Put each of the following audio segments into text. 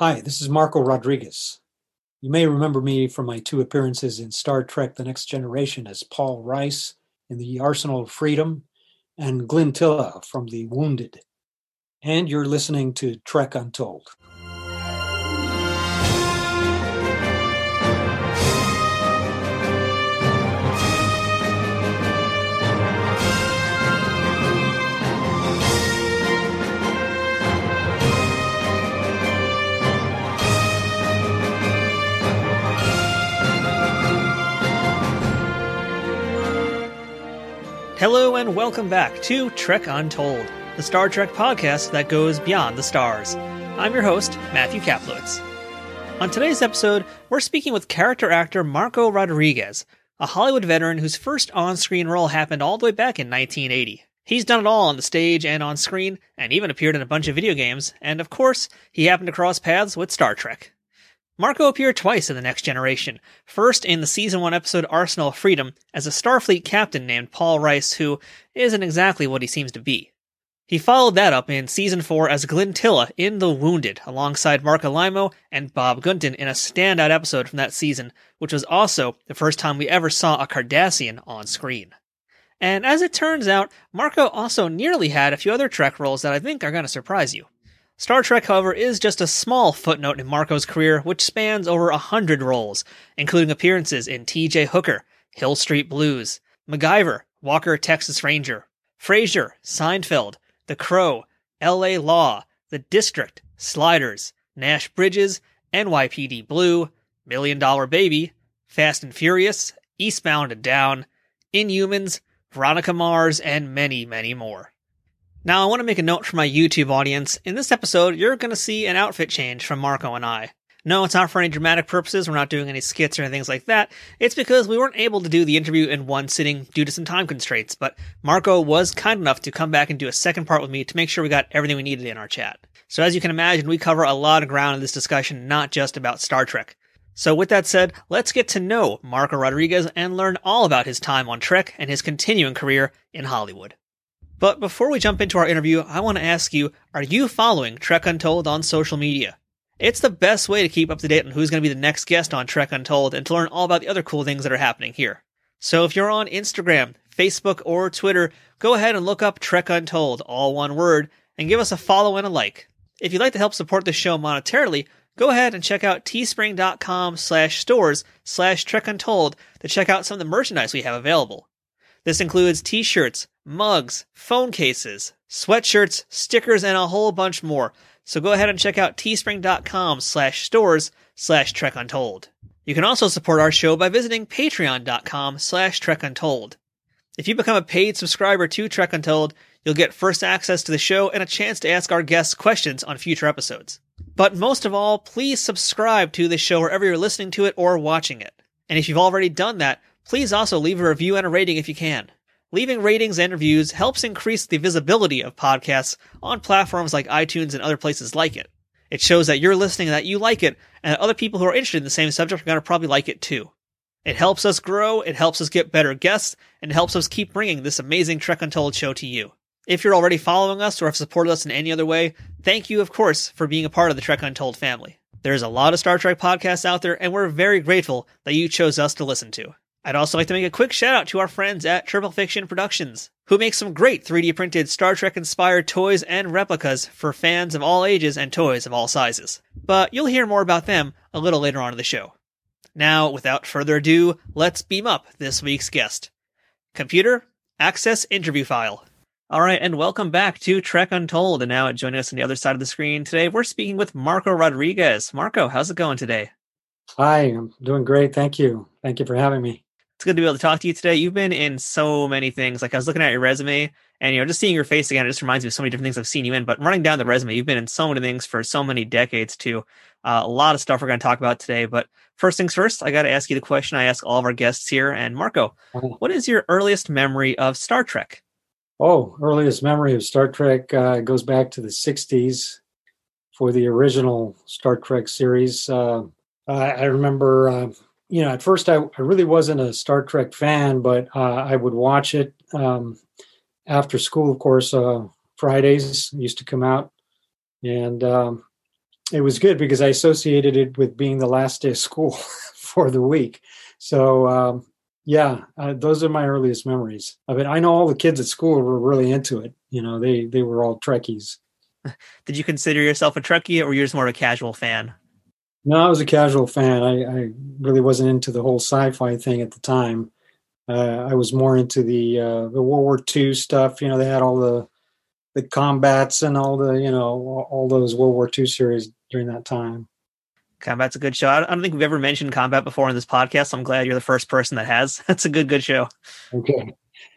Hi, this is Marco Rodriguez. You may remember me from my two appearances in Star Trek The Next Generation as Paul Rice in The Arsenal of Freedom and Glinn Telle from The Wounded. And you're listening to Trek Untold. Hello and welcome back to Trek Untold, the Star Trek podcast that goes beyond the stars. I'm your host, Matthew Kaplowitz. On today's episode, we're speaking with character actor Marco Rodriguez, a Hollywood veteran whose first on screen role happened all the way back in 1980. He's done it all on the stage and on screen, and even appeared in a bunch of video games, and of course, he happened to cross paths with Star Trek. Marco appeared twice in The Next Generation. First in the season 1 episode Arsenal of Freedom as a Starfleet captain named Paul Rice, who isn't exactly what he seems to be. He followed that up in season 4 as Glinn Telle in The Wounded, alongside Marc Alaimo and Bob Gunton in a standout episode from that season, which was also the first time we ever saw a Cardassian on screen. And as it turns out, Marco also nearly had a few other Trek roles that I think are going to surprise you. Star Trek, however, is just a small footnote in Marco's career, which spans over a hundred roles, including appearances in T.J. Hooker, Hill Street Blues, MacGyver, Walker Texas Ranger, Frasier, Seinfeld, The Crow, L.A. Law, The District, Sliders, Nash Bridges, NYPD Blue, Million Dollar Baby, Fast and Furious, Eastbound and Down, Inhumans, Veronica Mars, and many, many more. Now, I want to make a note for my YouTube audience. In this episode, you're going to see an outfit change from Marco and I. No, it's not for any dramatic purposes. We're not doing any skits or things like that. It's because we weren't able to do the interview in one sitting due to some time constraints, but Marco was kind enough to come back and do a second part with me to make sure we got everything we needed in our chat. So as you can imagine, we cover a lot of ground in this discussion, not just about Star Trek. So with that said, let's get to know Marco Rodriguez and learn all about his time on Trek and his continuing career in Hollywood. But before we jump into our interview, I want to ask you, are you following Trek Untold on social media? It's the best way to keep up to date on who's going to be the next guest on Trek Untold and to learn all about the other cool things that are happening here. So if you're on Instagram, Facebook, or Twitter, go ahead and look up Trek Untold, all one word, and give us a follow and a like. If you'd like to help support the show monetarily, go ahead and check out teespring.com slash stores slash Trek Untold to check out some of the merchandise we have available. This includes t-shirts, mugs, phone cases, sweatshirts, stickers, and a whole bunch more. So go ahead and check out teespring.com slash stores slash Trek Untold. You can also support our show by visiting patreon.com slash Trek Untold. If you become a paid subscriber to Trek Untold, you'll get first access to the show and a chance to ask our guests questions on future episodes. But most of all, please subscribe to the show wherever you're listening to it or watching it. And if you've already done that, please also leave a review and a rating if you can. Leaving ratings and reviews helps increase the visibility of podcasts on platforms like iTunes and other places like it. It shows that you're listening, that you like it, and that other people who are interested in the same subject are going to probably like it too. It helps us grow, it helps us get better guests, and it helps us keep bringing this amazing Trek Untold show to you. If you're already following us or have supported us in any other way, thank you, of course, for being a part of the Trek Untold family. There's a lot of Star Trek podcasts out there, and we're very grateful that you chose us to listen to. I'd also like to make a quick shout out to our friends at Triple Fiction Productions, who make some great 3D printed Star Trek inspired toys and replicas for fans of all ages and toys of all sizes. But you'll hear more about them a little later on in the show. Now, without further ado, let's beam up this week's guest. Computer, access interview file. All right, and welcome back to Trek Untold. And now joining us on the other side of the screen today, we're speaking with Marco Rodriguez. Marco, how's it going today? Hi, I'm doing great. Thank you. Thank you for having me it's good to be able to talk to you today. You've been in so many things. Like I was looking at your resume and, you know, just seeing your face again, it just reminds me of so many different things I've seen you in. But running down the resume, you've been in so many things for so many decades too. Uh, a lot of stuff we're going to talk about today. But first things first, I got to ask you the question I ask all of our guests here. And Marco, uh-huh. what is your earliest memory of Star Trek? Oh, earliest memory of Star Trek uh, goes back to the 60s for the original Star Trek series. Uh, I remember uh, you know, at first I, I really wasn't a Star Trek fan, but uh, I would watch it um, after school. Of course, uh, Fridays used to come out, and um, it was good because I associated it with being the last day of school for the week. So um, yeah, uh, those are my earliest memories of it. I know all the kids at school were really into it. You know, they they were all Trekkies. Did you consider yourself a Trekkie, or you're just more of a casual fan? No, I was a casual fan. I, I really wasn't into the whole sci-fi thing at the time. Uh, I was more into the uh, the World War II stuff. You know, they had all the the combats and all the you know all, all those World War II series during that time. Combat's a good show. I don't think we've ever mentioned Combat before in this podcast. So I'm glad you're the first person that has. That's a good, good show. Okay.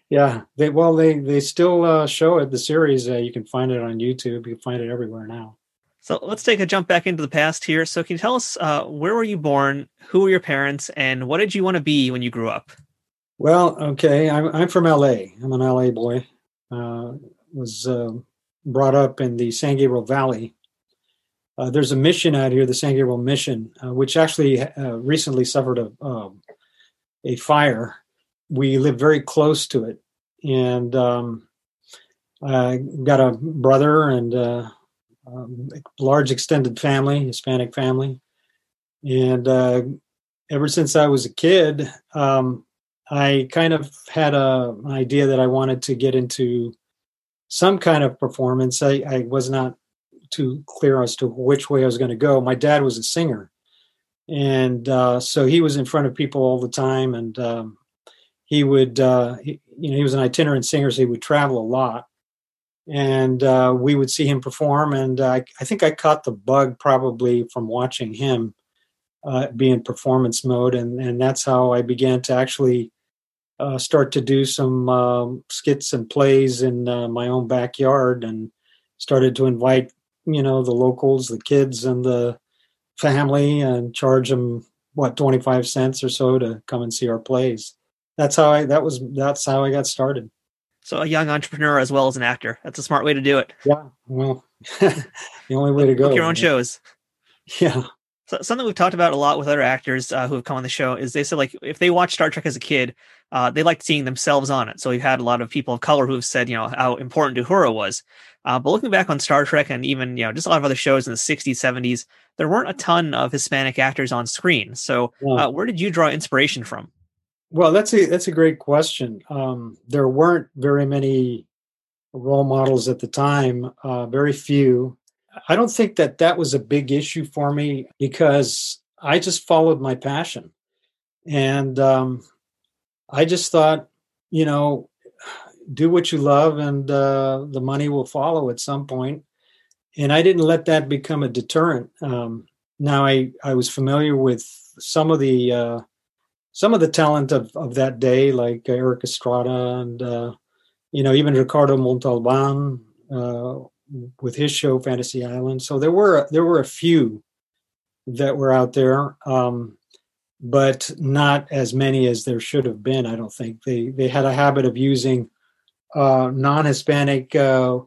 Yeah. They well, they they still uh, show it. The series uh, you can find it on YouTube. You can find it everywhere now. So let's take a jump back into the past here. So can you tell us uh, where were you born? Who were your parents? And what did you want to be when you grew up? Well, okay, I'm I'm from LA. I'm an LA boy. Uh, was uh, brought up in the San Gabriel Valley uh, there's a mission out here, the San Gabriel Mission, uh, which actually uh, recently suffered a um, a fire. We live very close to it, and um, I got a brother and uh, um, large extended family, Hispanic family, and uh, ever since I was a kid, um, I kind of had a, an idea that I wanted to get into some kind of performance. I, I was not too clear as to which way I was going to go. My dad was a singer, and uh, so he was in front of people all the time, and um, he would, uh, he, you know, he was an itinerant singer, so he would travel a lot, and uh, we would see him perform. And I, I think I caught the bug probably from watching him uh, be in performance mode, and and that's how I began to actually. Uh, start to do some um, skits and plays in uh, my own backyard and started to invite you know the locals, the kids, and the family, and charge them what twenty five cents or so to come and see our plays. That's how I. That was that's how I got started. So a young entrepreneur as well as an actor. That's a smart way to do it. Yeah. Well, the only way to go. Book your own shows. Yeah. So something we've talked about a lot with other actors uh, who have come on the show is they said like if they watched Star Trek as a kid, uh, they liked seeing themselves on it. So we've had a lot of people of color who have said you know how important Uhura was. Uh, but looking back on Star Trek and even you know just a lot of other shows in the 60s, 70s, there weren't a ton of Hispanic actors on screen. So uh, where did you draw inspiration from? Well, that's a that's a great question. Um, there weren't very many role models at the time, uh, very few. I don't think that that was a big issue for me because I just followed my passion. And um, I just thought, you know, do what you love and uh, the money will follow at some point. And I didn't let that become a deterrent. Um, now I, I was familiar with some of the uh, some of the talent of, of that day, like Erik Estrada and uh, you know even Ricardo Montalban, uh, with his show Fantasy Island. So there were there were a few that were out there, um, but not as many as there should have been. I don't think they they had a habit of using uh, non-Hispanic uh,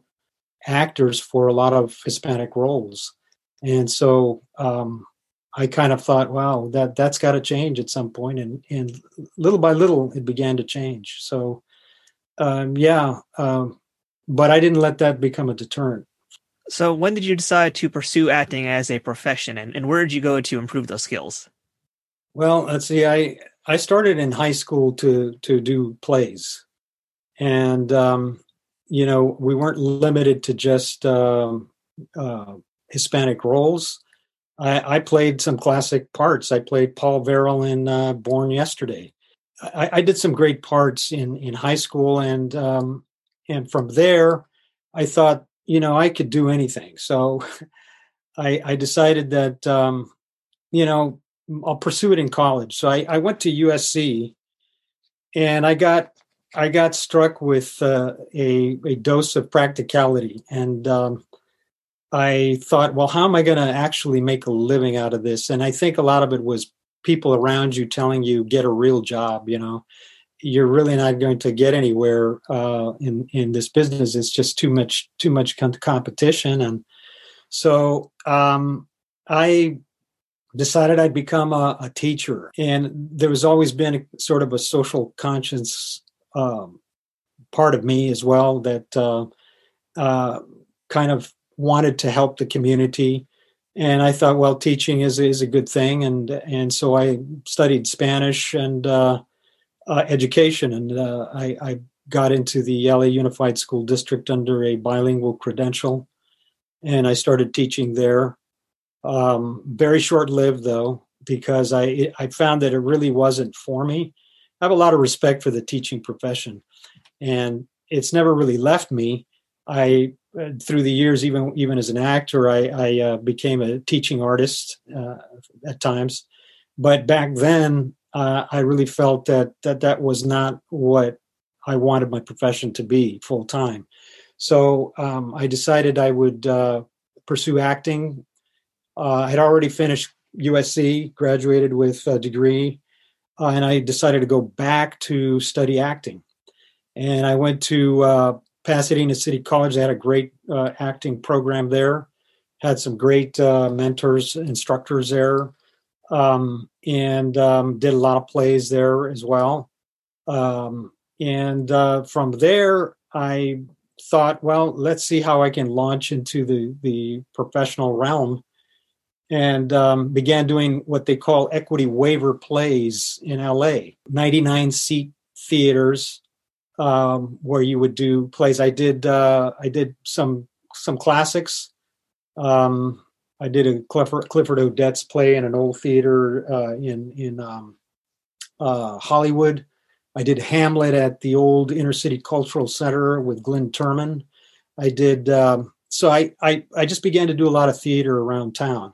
actors for a lot of Hispanic roles, and so um, I kind of thought, wow, that that's got to change at some point, and and little by little it began to change. So um, yeah. Um, but I didn't let that become a deterrent. So, when did you decide to pursue acting as a profession, and, and where did you go to improve those skills? Well, let's see. I I started in high school to to do plays, and um, you know we weren't limited to just um, uh, Hispanic roles. I, I, played some classic parts. I played Paul Verrall in uh, Born Yesterday. I, I, did some great parts in in high school, and um, and from there, I thought, you know, I could do anything. So I, I decided that, um, you know, I'll pursue it in college. So I, I went to USC, and I got I got struck with uh, a a dose of practicality, and um, I thought, well, how am I going to actually make a living out of this? And I think a lot of it was people around you telling you get a real job, you know, you're really not going to get anywhere uh, in in this business. It's just too much too much competition, and so um, I decided I'd become a, a, teacher. And there was always been a, sort of a social conscience um, part of me as well that uh, uh, kind of wanted to help the community and I thought, well, teaching is is a good thing, and and so I studied Spanish and uh, uh, education, and uh, I, I, got into the LA Unified School District under a bilingual credential, and I started teaching there. Um, very short lived though, because I I found that it really wasn't for me. I have a lot of respect for the teaching profession, and it's never really left me. I through the years, even even as an actor, I, I uh, became a teaching artist uh, at times. But back then, uh, I really felt that that that was not what I wanted my profession to be full time. So um, I decided I would uh, pursue acting. Uh, I had already finished USC, graduated with a degree, and I decided to go back to study acting. And I went to Pasadena City College. They had a great uh, acting program there. Had some great uh, mentors, instructors there, um, and um, did a lot of plays there as well. Um, and uh, from there, I thought, well, let's see how I can launch into the the professional realm, and um, began doing what they call equity waiver plays in LA. Ninety nine seat theaters um, where you would do plays. I did uh, I did some some classics. Um, I did a Clifford, Clifford Odets play in an old theater uh, in in um, uh, Hollywood. I did Hamlet at the old Inner City Cultural Center with Glenn Turman. I did um, so. I, I I just began to do a lot of theater around town.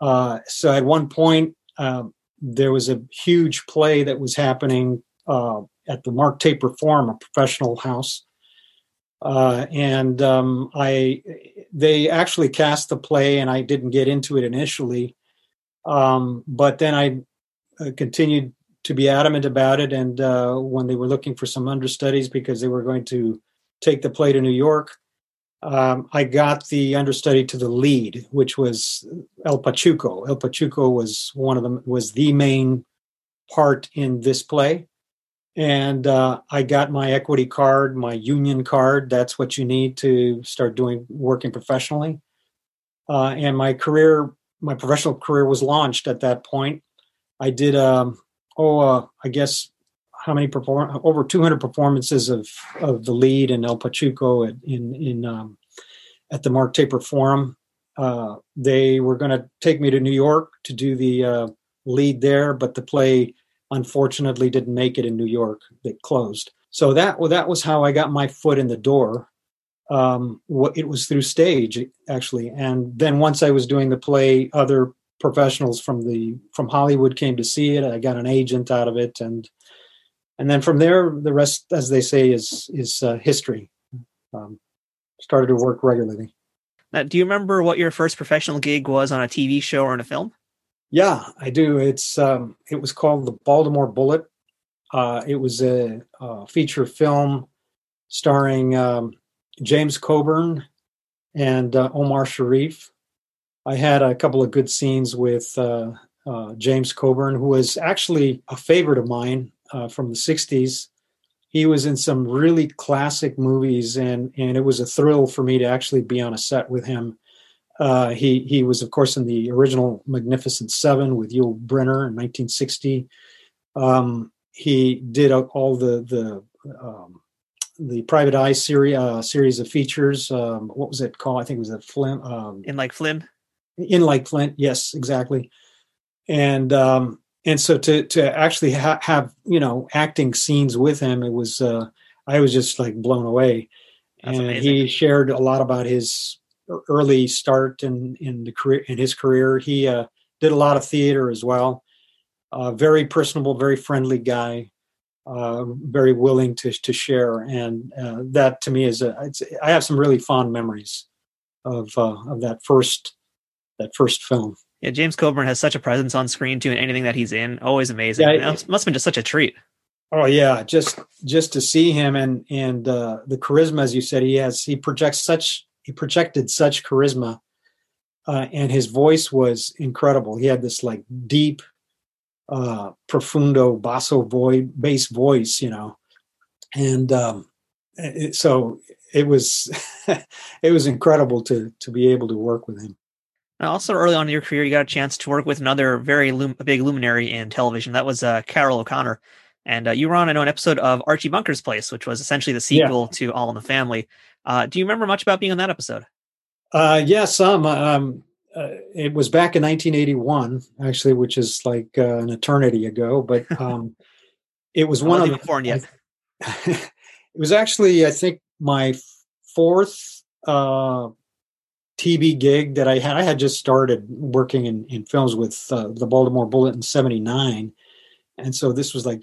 Uh, so at one point, um, there was a huge play that was happening uh, at the Mark Taper Forum, a professional house. Uh, and um, I, they actually cast the play, and I didn't get into it initially, um, but then I uh, continued to be adamant about it. And uh, when they were looking for some understudies because they were going to take the play to New York, um, I got the understudy to the lead, which was El Pachuco. El Pachuco was one of them was the main part in this play and uh, I got my equity card, my union card. That's what you need to start doing working professionally. Uh, and my career, my professional career, was launched at that point. I did, um, oh, uh, I guess how many perform over 200 performances of of the lead in El Pachuco at, in in um, at the Mark Taper Forum. Uh, they were going to take me to New York to do the uh, lead there, but the play unfortunately didn't make it in New York. They closed. So that well, that was how I got my foot in the door. Um, it was through stage actually, and then once I was doing the play, other professionals from the from Hollywood came to see it. I got an agent out of it, and and then from there, the rest, as they say, is is uh, history. Um, started to work regularly. Now, do you remember what your first professional gig was on a TV show or in a film? Yeah, I do. It's um, it was called the Baltimore Bullet. Uh, it was a, a, feature film starring um, James Coburn and uh, Omar Sharif. I had a couple of good scenes with uh, uh James Coburn, who was actually a favorite of mine uh, from the '60s. He was in some really classic movies, and and it was a thrill for me to actually be on a set with him uh, he he was, of course, in the original Magnificent Seven with Yul Brynner in 1960. Um, he did all the the um, the Private Eye series uh, series of features. Um, what was it called? I think it was a Flint. Um, in like Flint. In like Flint, yes, exactly. And um, and so to to actually ha- have you know acting scenes with him, it was uh, I was just like blown away. That's and amazing. he shared a lot about his early start in in the career in his career. He uh, did a lot of theater as well. Uh, very personable, very friendly guy. Uh, very willing to to share, and uh, that to me is a. I have some really fond memories of uh, of that first that first film. Yeah, James Coburn has such a presence on screen too, and anything that he's in, always amazing. Yeah, it, must have been just such a treat. Oh yeah, just just to see him and and uh, the charisma, as you said, he has. He projects such he projected such charisma uh, and his voice was incredible he had this like deep uh, profundo basso voice bass voice you know and um, it, so it was it was incredible to to be able to work with him Now, also early on in your career, you got a chance to work with another very lum- big luminary in television. That was uh, Carroll O'Connor. And uh, you were on, I know, an episode of Archie Bunker's Place, which was essentially the sequel yeah. to All in the Family. Uh, do you remember much about being on that episode? Uh, yeah, some. Um, uh, it was back in 1981, actually, which is like uh, an eternity ago. But um, it was one of the, born yet. it was actually, I think, my fourth uh, TV gig that I had. I had just started working in, in films with uh, the Baltimore Bullet in '79, and so this was like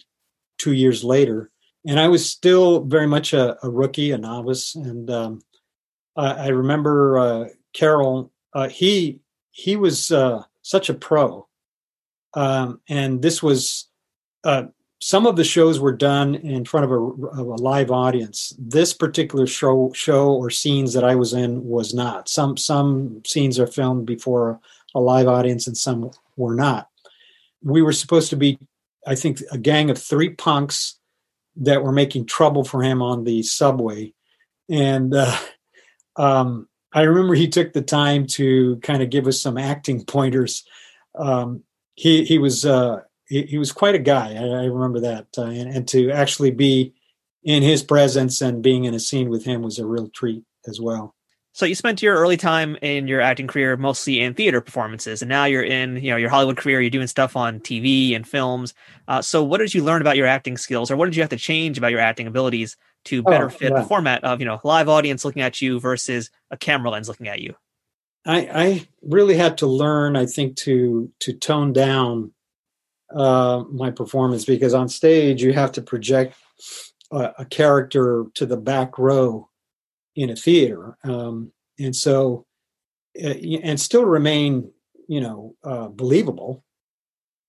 two years later, and I was still very much a, a rookie, a novice. And um, I, I, remember uh, Carroll. Uh, he he was uh, such a pro, um, and this was uh, some of the shows were done in front of a, of a, live audience. This particular show show or scenes that I was in was not. Some some scenes are filmed before a live audience, and some were not. We were supposed to be I think a gang of three punks that were making trouble for him on the subway, and uh, um, I remember he took the time to kind of give us some acting pointers. Um, he he was uh, he, he, was quite a guy. I, I remember that, uh, and, and to actually be in his presence and being in a scene with him was a real treat as well. So you spent your early time in your acting career mostly in theater performances, and now you're in you know your Hollywood career. You're doing stuff on TV and films. Uh, so what did you learn about your acting skills, or what did you have to change about your acting abilities to better oh, fit yeah. the format of you know live audience looking at you versus a camera lens looking at you? I, I really had to learn, I think, to to tone down uh, my performance because on stage you have to project a, a character to the back row in a theater, um, and so uh, and still remain, you know, uh, believable.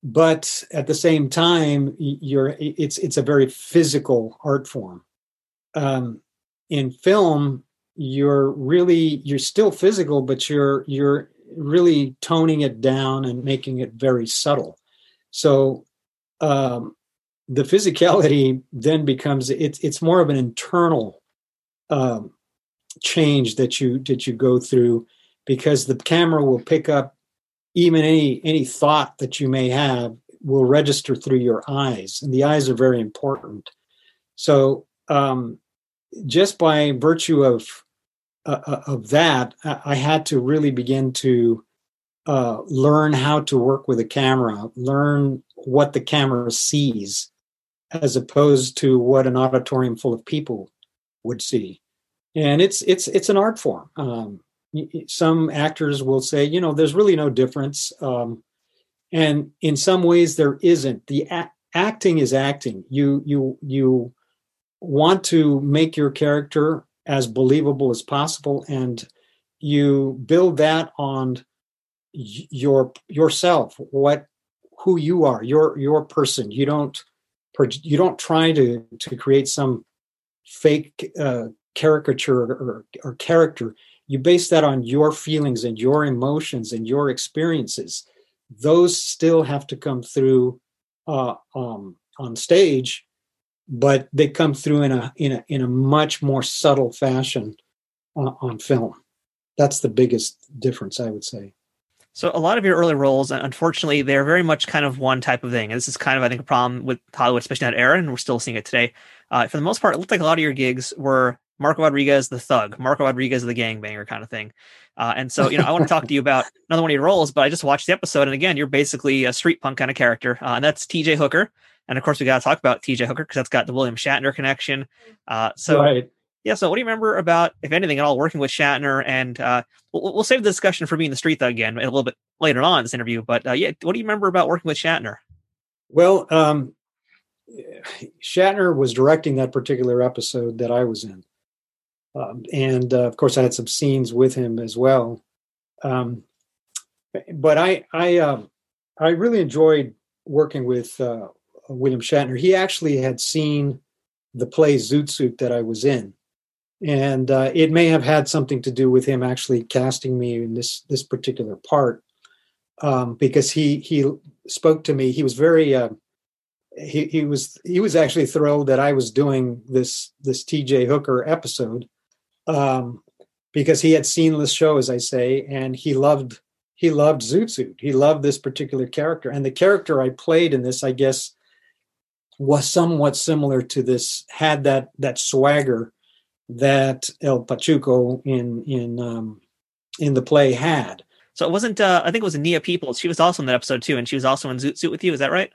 But at the same time, you're it's it's a very physical art form. Um, in film, you're really you're still physical, but you're you're really toning it down and making it very subtle. So um, the physicality then becomes it's it's more of an internal um, change that you that you go through because the camera will pick up even any any thought that you may have will register through your eyes and the eyes are very important. So um, just by virtue of uh, uh of that i had to really begin to uh, learn how to work with a camera learn what the camera sees as opposed to what an auditorium full of people would see and it's it's it's an art form. Um, some actors will say, you know, there's really no difference, um, and in some ways there isn't. The a- acting is acting. You you you want to make your character as believable as possible, and you build that on your yourself, what who you are, your your person. You don't you don't try to to create some fake uh, caricature or, or character you base that on your feelings and your emotions and your experiences those still have to come through uh, um, on stage but they come through in a in a in a much more subtle fashion on, on film that's the biggest difference i would say so a lot of your early roles, unfortunately, they're very much kind of one type of thing. And this is kind of, I think, a problem with Hollywood, especially that era, and we're still seeing it today. Uh, for the most part, it looked like a lot of your gigs were Marco Rodriguez, the thug, Marco Rodriguez, the gangbanger kind of thing. Uh, and so, you know, I want to talk to you about another one of your roles, but I just watched the episode. And again, you're basically a street punk kind of character. Uh, and that's TJ Hooker. And of course, we got to talk about TJ Hooker because that's got the William Shatner connection. Uh, so, right. yeah. So, what do you remember about, if anything at all, working with Shatner? And uh, we'll, we'll, save the discussion for being the street thug again a little bit later on in this interview. But uh, yeah, what do you remember about working with Shatner? Well, um, Shatner was directing that particular episode that I was in. Um, and uh, of course, I had some scenes with him as well. Um, but I I uh, I really enjoyed working with uh, William Shatner. He actually had seen the play Zoot Suit that I was in, and uh, it may have had something to do with him actually casting me in this this particular part um, because he he spoke to me. He was very uh, he he was he was actually thrilled that I was doing this this T.J. Hooker episode um, because he had seen the show, as I say, and he loved he loved Zoot Suit. He loved this particular character, and the character I played in this, I guess, was somewhat similar to this. Had that that swagger that El Pachuco in in um, in the play had. So it wasn't. Uh, I think it was Nia Peoples. She was also in that episode too, and she was also in Zoot Suit with you. Is that right?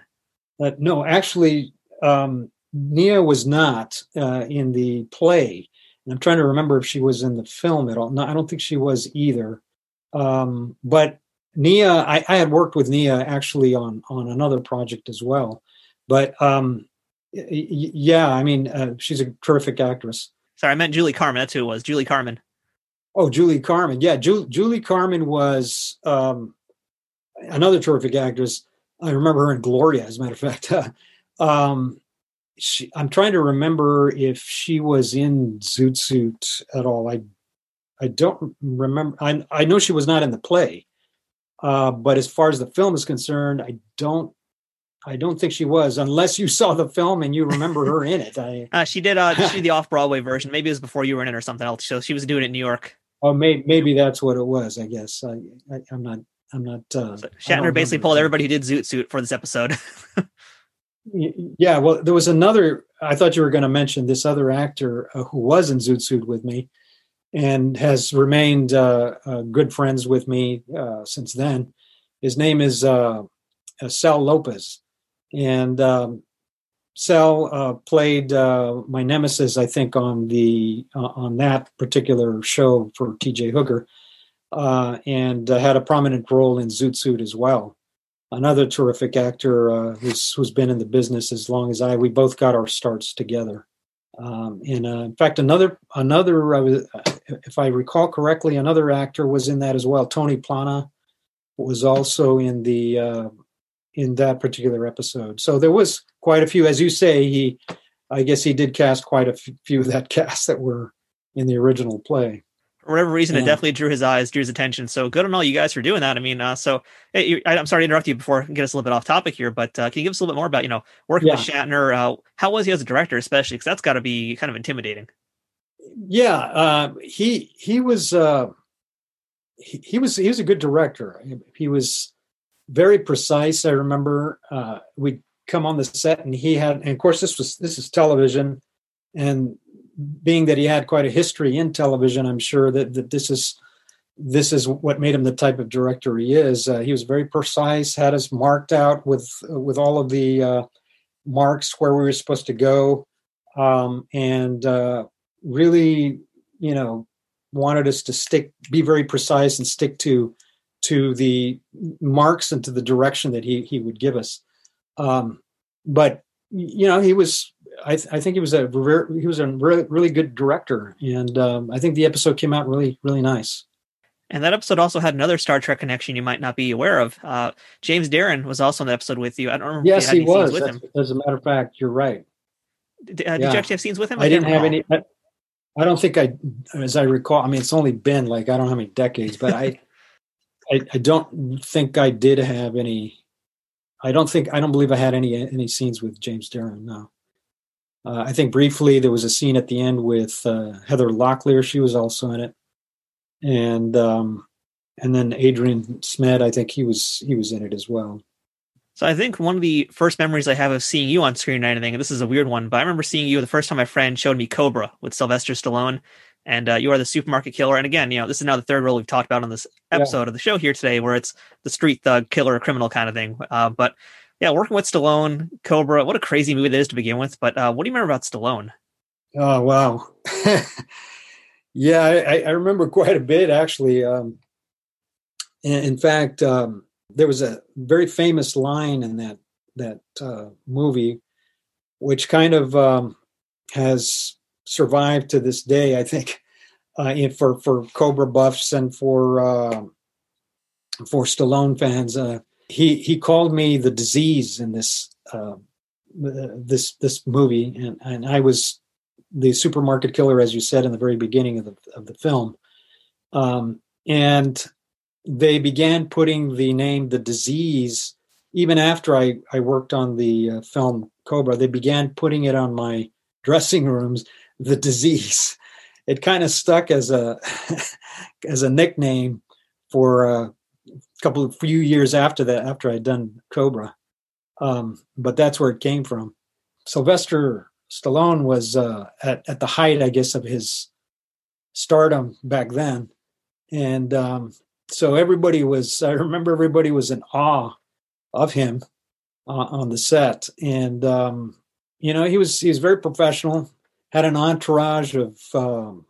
Uh, no, actually, um, Nia was not uh, in the play. I'm trying to remember if she was in the film at all. No, I don't think she was either. Um, but Nia, I, I, had worked with Nia actually on on another project as well. But um, y- yeah, I mean, uh, she's a terrific actress. Sorry, I meant Julie Carmen. That's who it was. Julie Carmen. Oh, Julie Carmen. Yeah, Ju- Julie Carmen was um, another terrific actress. I remember her in Gloria, as a matter of fact. um, she, I'm trying to remember if she was in Zoot Suit at all. I I don't remember. I I know she was not in the play, uh, but as far as the film is concerned, I don't. I don't think she was, unless you saw the film and you remember her in it. I, uh, she did. Uh, she did the off Broadway version. Maybe it was before you were in it or something else. So she was doing it in New York. Oh, maybe maybe that's what it was. I guess I, I am not. I'm not. Uh, so Shatner basically pulled everybody who did Zoot Suit for this episode. yeah, well, there was another. I thought you were going to mention this other actor uh, who was in Zoot Suit with me, and has remained uh, uh, good friends with me uh, since then. His name is uh, uh, Sal Lopez, and um, Sal played my nemesis, I think, on the on that particular show for T.J. Hooker, and had a prominent role in Zoot Suit as well another terrific actor uh, who's who's been in the business as long as I. We both got our starts together. Um, and uh, in fact, another another, uh, if I recall correctly, another actor was in that as well. Tony Plana was also in the uh, in that particular episode. So there was quite a few, as you say. He, I guess, he did cast quite a few of that cast that were in the original play for whatever reason, yeah. it definitely drew his eyes, drew his attention. So good on all you guys for doing that. I mean, uh, so hey, I'm sorry to interrupt you before get us a little bit off topic here, but uh, can you give us a little bit more about you know working yeah. with Shatner? Uh, how was he as a director, especially because that's got to be kind of intimidating. Yeah, uh, he he was uh, he, he, was he was a good director. He was very precise. I remember uh, we'd come on the set and he had, and of course this was this is television, and being that he had quite a history in television, I'm sure that, that this is this is what made him the type of director he is. Uh, he was very precise, had us marked out with with all of the uh, marks where we were supposed to go, um, and uh, really, you know, wanted us to stick, be very precise, and stick to to the marks and to the direction that he he would give us. Um, but you know, he was I, th- I, think he was a he was a really, really good director, and um, I think the episode came out really really nice. And that episode also had another Star Trek connection you might not be aware of. Uh, James Darren was also in the episode with you. I don't remember. Yes, he was. As a matter of fact, you're right. Did, uh, yeah. did you actually have scenes with him? I, I didn't, didn't have any. I, I, don't think I, as I recall. I mean, it's only been like I don't know how many decades, but I, I, I don't think I did have any. I don't think I don't believe I had any any scenes with James Darren. No. Uh, I think briefly there was a scene at the end with uh, Heather Locklear. She was also in it, and um, and then Adrian Zmed. I think he was he was in it as well. So I think one of the first memories I have of seeing you on screen or anything, and this is a weird one, but I remember seeing you the first time my friend showed me Cobra with Sylvester Stallone, and uh, you are the supermarket killer. And again, you know, this is now the third role we've talked about on this episode yeah. of the show here today, where it's the street thug killer criminal kind of thing. Uh, but yeah, working with Stallone, Cobra, what a crazy movie that is to begin with. But uh, what do you remember about Stallone? Oh wow, yeah, I, I, remember quite a bit actually. Um, in, fact, um, there was a very famous line in that that uh, movie, which kind of um, has survived to this day. I think uh, for for Cobra buffs and for uh, for Stallone fans. Uh, he he called me the disease in this uh, this this movie, and and I was the supermarket killer, as you said in the very beginning of the of the film, um, and they began putting the name the disease even after I I worked on the uh, film Cobra. They began putting it on my dressing rooms. The disease. It kind of stuck as a as a nickname for uh, couple of few years after that, after I'd done Cobra. Um, but that's where it came from. Sylvester Stallone was uh, at at the height, I guess, of his stardom back then, and um, so everybody was. I remember everybody was in awe of him uh, on the set, and um, you know he was he was very professional. Had an entourage of um,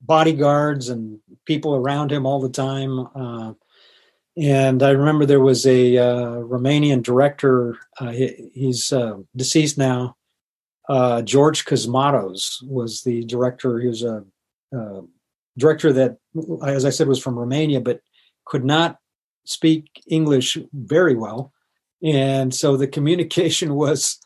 bodyguards and people around him all the time. Uh, and I remember there was a uh, Romanian director. Uh, he, he's uh, deceased now. Uh, George Cosmatos was the director. He was a director that, as I said, was from Romania, but could not speak English very well, and so the communication was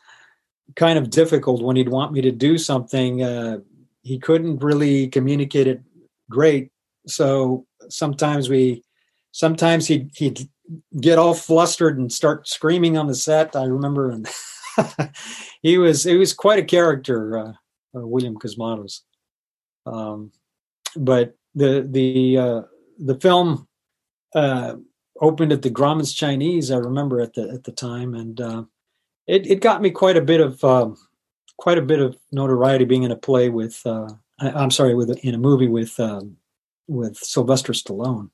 kind of difficult when he'd want me to do something. Uh, he couldn't really communicate it great, so sometimes we sometimes he'd he'd get all flustered and start screaming on the set. I remember, and he was he was quite a character, uh, uh, William Cosmatos. Um, but the the uh, the film uh, opened at the Grauman's Chinese. I remember at the at the time, and uh, it it got me quite a bit of um, quite a bit of notoriety being in a play with. Uh, I, am sorry, with in a movie with um, with Sylvester Stallone.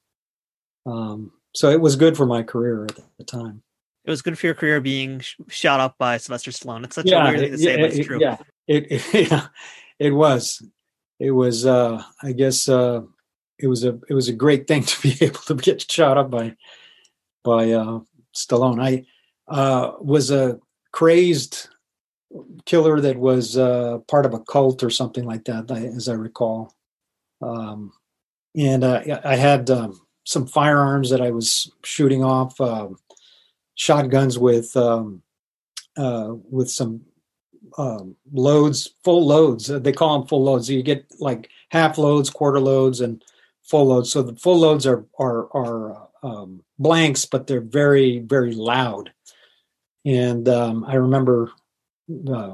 Um, so it was good for my career at the time. It was good for your career being sh- shot up by Sylvester Stallone. It's such yeah, a weird thing to say, but it's true. Yeah, it, it, yeah, it was. It was. Uh, I guess uh, it was a it was a great thing to be able to get shot up by by uh, Stallone. I uh, was a crazed killer that was uh, part of a cult or something like that, as I recall. Um, and uh, I had um, some firearms that I was shooting off, uh, shotguns with um, uh, with some um, loads, full loads. They call them full loads. You get like half loads, quarter loads, and full loads. So the full loads are are are um, blanks, but they're very very loud. And um, I remember uh,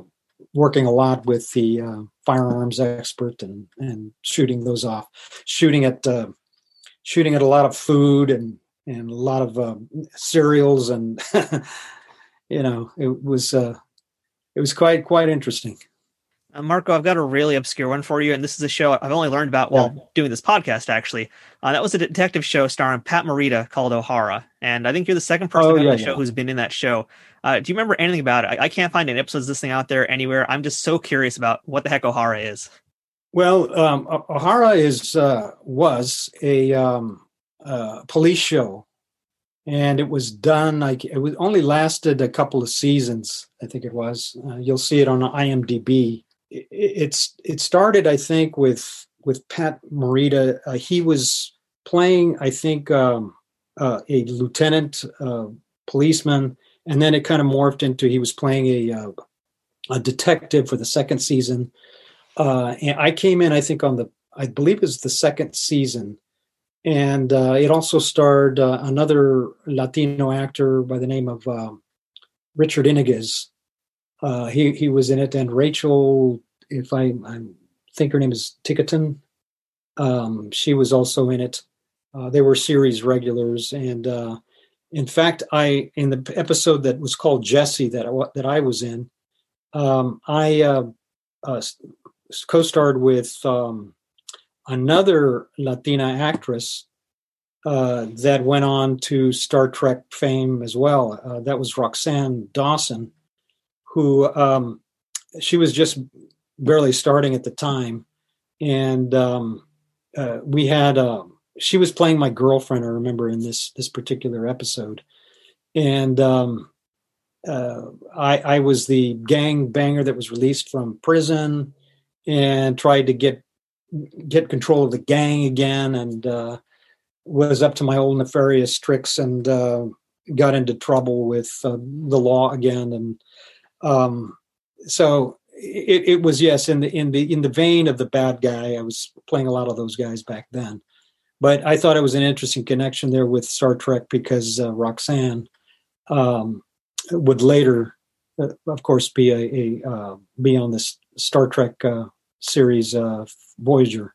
working a lot with the uh, firearms expert and and shooting those off, shooting at uh, shooting at a lot of food and and a lot of um, cereals and you know it was uh, it was quite quite interesting. Uh, Marco, I've got a really obscure one for you, and this is a show I've only learned about while yeah. doing this podcast. Actually, uh, that was a detective show starring Pat Morita called Ohara, and I think you're the second person oh, on yeah, the show yeah. who's been in that show. Uh, do you remember anything about it? I, I, can't find any episodes of this thing out there anywhere. I'm just so curious about what the heck Ohara is. Well, um, Ohara is uh, was a um, uh, police show, and it was done like it was only lasted a couple of seasons. I think it was. Uh, you'll see it on IMDb. It, it's it started, I think, with with Pat Morita. Uh, he was playing, I think, um, uh, a lieutenant uh, policeman, and then it kind of morphed into he was playing a a detective for the second season uh, and I came in, I think, on the, I believe it was the second season. And uh, it also starred uh, another Latino actor by the name of uh, Richard Yniguez. Uh, he, he was in it. And Rachel, if I, I think her name is Ticotin, um, she was also in it. Uh, they were series regulars. And in fact, I, in the episode that was called Jesse that I, that I was in, um, I uh, co-starred with um, another Latina actress uh, that went on to Star Trek fame as well. Uh, that was Roxann Dawson, who um, she was just barely starting at the time, and um, uh, we had. Uh, she was playing my girlfriend. I remember in this this particular episode, and um, uh, I, I was the gang banger that was released from prison and tried to get get control of the gang again and uh, was up to my old nefarious tricks and uh, got into trouble with uh, the law again and um, so it, it, was yes in the in the in the vein of the bad guy i was playing a lot of those guys back then. But i thought it was an interesting connection there with star trek because uh, roxann um, would later uh, of course be a, a uh, be on this star trek series uh, Voyager.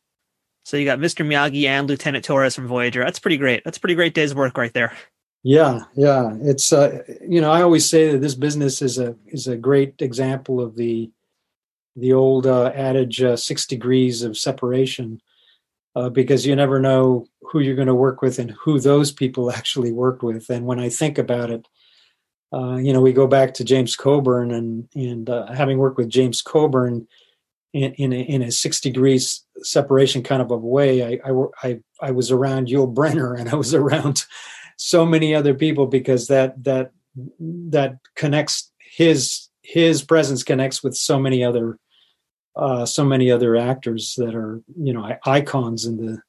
So you got Mr. Miyagi and Lieutenant Torres from Voyager. That's pretty great. That's pretty great day's work right there. Yeah, yeah. It's uh, you know I always say that this business is a is a great example of the the old uh, adage uh, six degrees of separation uh, because you never know who you're going to work with and who those people actually worked with. And when I think about it, uh, you know, we go back to James Coburn and and uh, having worked with James Coburn in in a, in a six degrees separation kind of a way. I I I, I was around Yul Brynner and I was around so many other people because that that that connects his his presence connects with so many other uh, so many other actors that are you know icons in the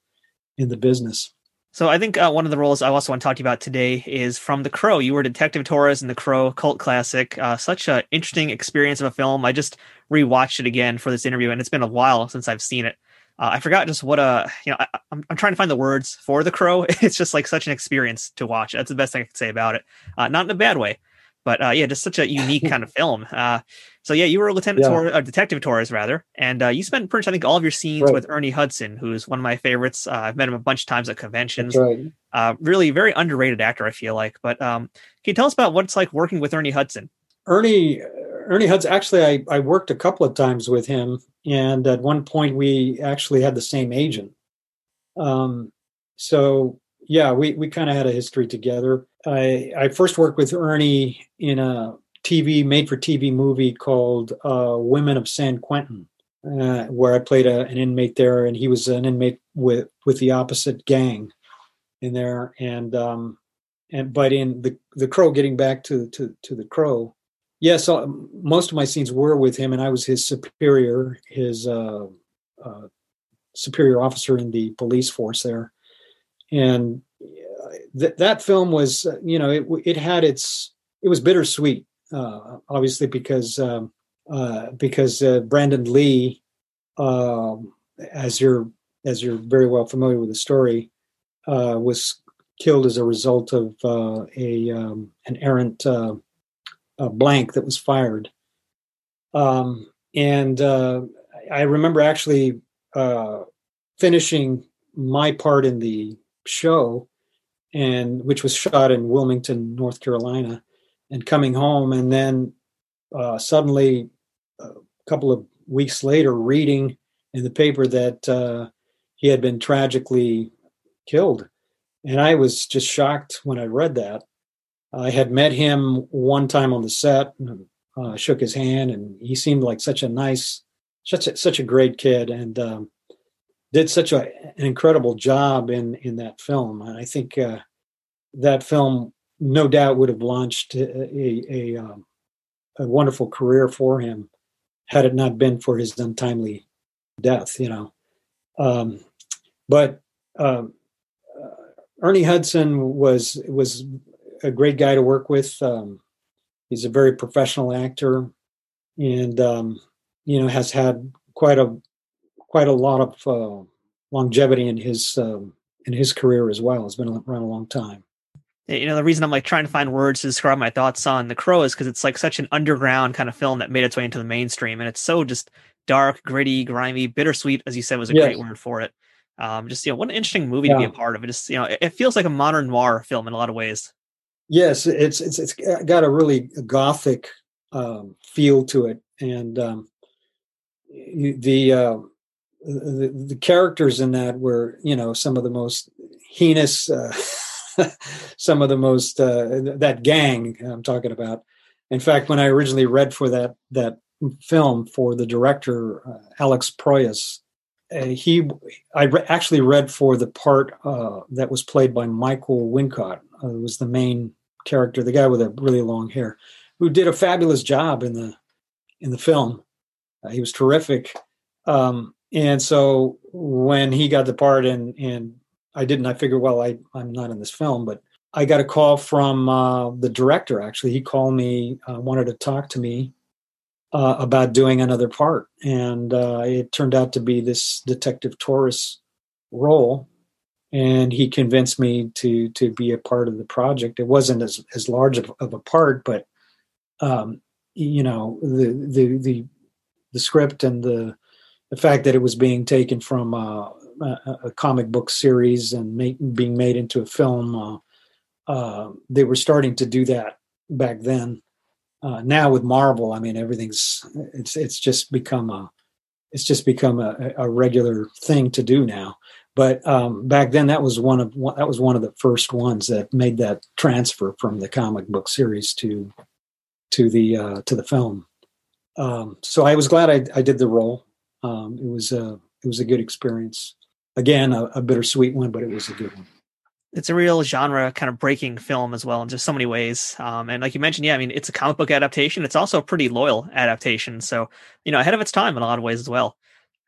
in the business. So I think uh, one of the roles I also want to talk to you about today is from The Crow. You were Detective Torres in The Crow, cult classic. Uh, such an interesting experience of a film. I just rewatched it again for this interview, and it's been a while since I've seen it. Uh, I forgot just what a you know I, am I'm trying to find the words for the crow. It's just like such an experience to watch. That's the best thing I can say about it. Uh, not in a bad way, but uh, yeah, just such a unique kind of film. Uh, so yeah, you were a Lieutenant yeah. Torres, uh, Detective Torres rather, and uh, you spent pretty much I think all of your scenes right. with Ernie Hudson, who's one of my favorites. I've met him a bunch of times at conventions. Right. really, very underrated actor, I feel like. But um, can you tell us about what it's like working with Ernie Hudson? Ernie Ernie Hudson. Actually, I, I worked a couple of times with him and at one point we actually had the same agent. Um, so yeah, we we kind of had a history together. I I first worked with Ernie in a TV made for TV movie called uh, Women of San Quentin, uh, where I played a, an inmate there, and he was an inmate with with the opposite gang in there, and um, and but in the the Crow, getting back to to to the Crow, yeah, so most of my scenes were with him, and I was his superior, his uh, uh, superior officer in the police force there. And th- that film was, uh, you know, it, it had its, it was bittersweet, uh, obviously because um, uh, because uh, Brandon Lee, um, as you're as you're very well familiar with the story, was killed as a result of a um, an errant a blank that was fired. Um, and uh, I remember actually uh, finishing my part in the show, and which was shot in Wilmington, North Carolina, and coming home, and then uh, suddenly a couple of weeks later, reading in the paper that uh, he had been tragically killed, and I was just shocked when I read that. I had met him one time on the set, uh, shook his hand, and he seemed like such a nice, such a, such a great kid, and um, did such a, an incredible job in in that film. And I think uh, that film, no doubt, would have launched a a, a, um, a wonderful career for him had it not been for his untimely death. You know, um, but. Um, uh, Ernie Hudson was was a great guy to work with. Um, he's a very professional actor, and um, you know has had quite a quite a lot of uh, longevity in his um, in his career as well. Has been around a long time. You know, the reason I'm like trying to find words to describe my thoughts on The Crow is because it's like such an underground kind of film that made its way into the mainstream, and it's so just dark, gritty, grimy, bittersweet, as you said, was a yes. great word for it. Um, just you know, what an interesting movie yeah. to be a part of. It just you know, it, it feels like a modern noir film in a lot of ways. Yes, it's it's it's got a really gothic um, feel to it, and um, the, uh, the, the characters in that were you know some of the most heinous, uh, some of the most uh, that gang I'm talking about. In fact, when I originally read for that that film for the director uh, Alex Proyas, uh, he I re- actually read for the part uh, that was played by Michael Wincott. Uh, was the main character, the guy with a really long hair, who did a fabulous job in the in the film. Uh, he was terrific. Um, and so when he got the part and and I didn't, I figured, well, I I'm not in this film, but I got a call from uh, the director. Actually, he called me, uh, wanted to talk to me uh, about doing another part, and uh, it turned out to be this Detective Torres role and he convinced me to to be a part of the project. It wasn't as as large of, of a part, but um, you know the the the the script and the the fact that it was being taken from uh, a, a comic book series and make, being made into a film. Uh, uh, they were starting to do that back then. Uh, now with Marvel, I mean everything's it's it's just become a it's just become a, a regular thing to do now. But um, back then, that was one of that was one of the first ones that made that transfer from the comic book series to to the uh, to the film. Um, so I was glad I, I did the role. Um, it was a it was a good experience. Again, a, a bittersweet one, but it was a good one it's a real genre kind of breaking film as well in just so many ways. Um, and like you mentioned, yeah, I mean, it's a comic book adaptation. It's also a pretty loyal adaptation. So, you know, ahead of its time in a lot of ways as well.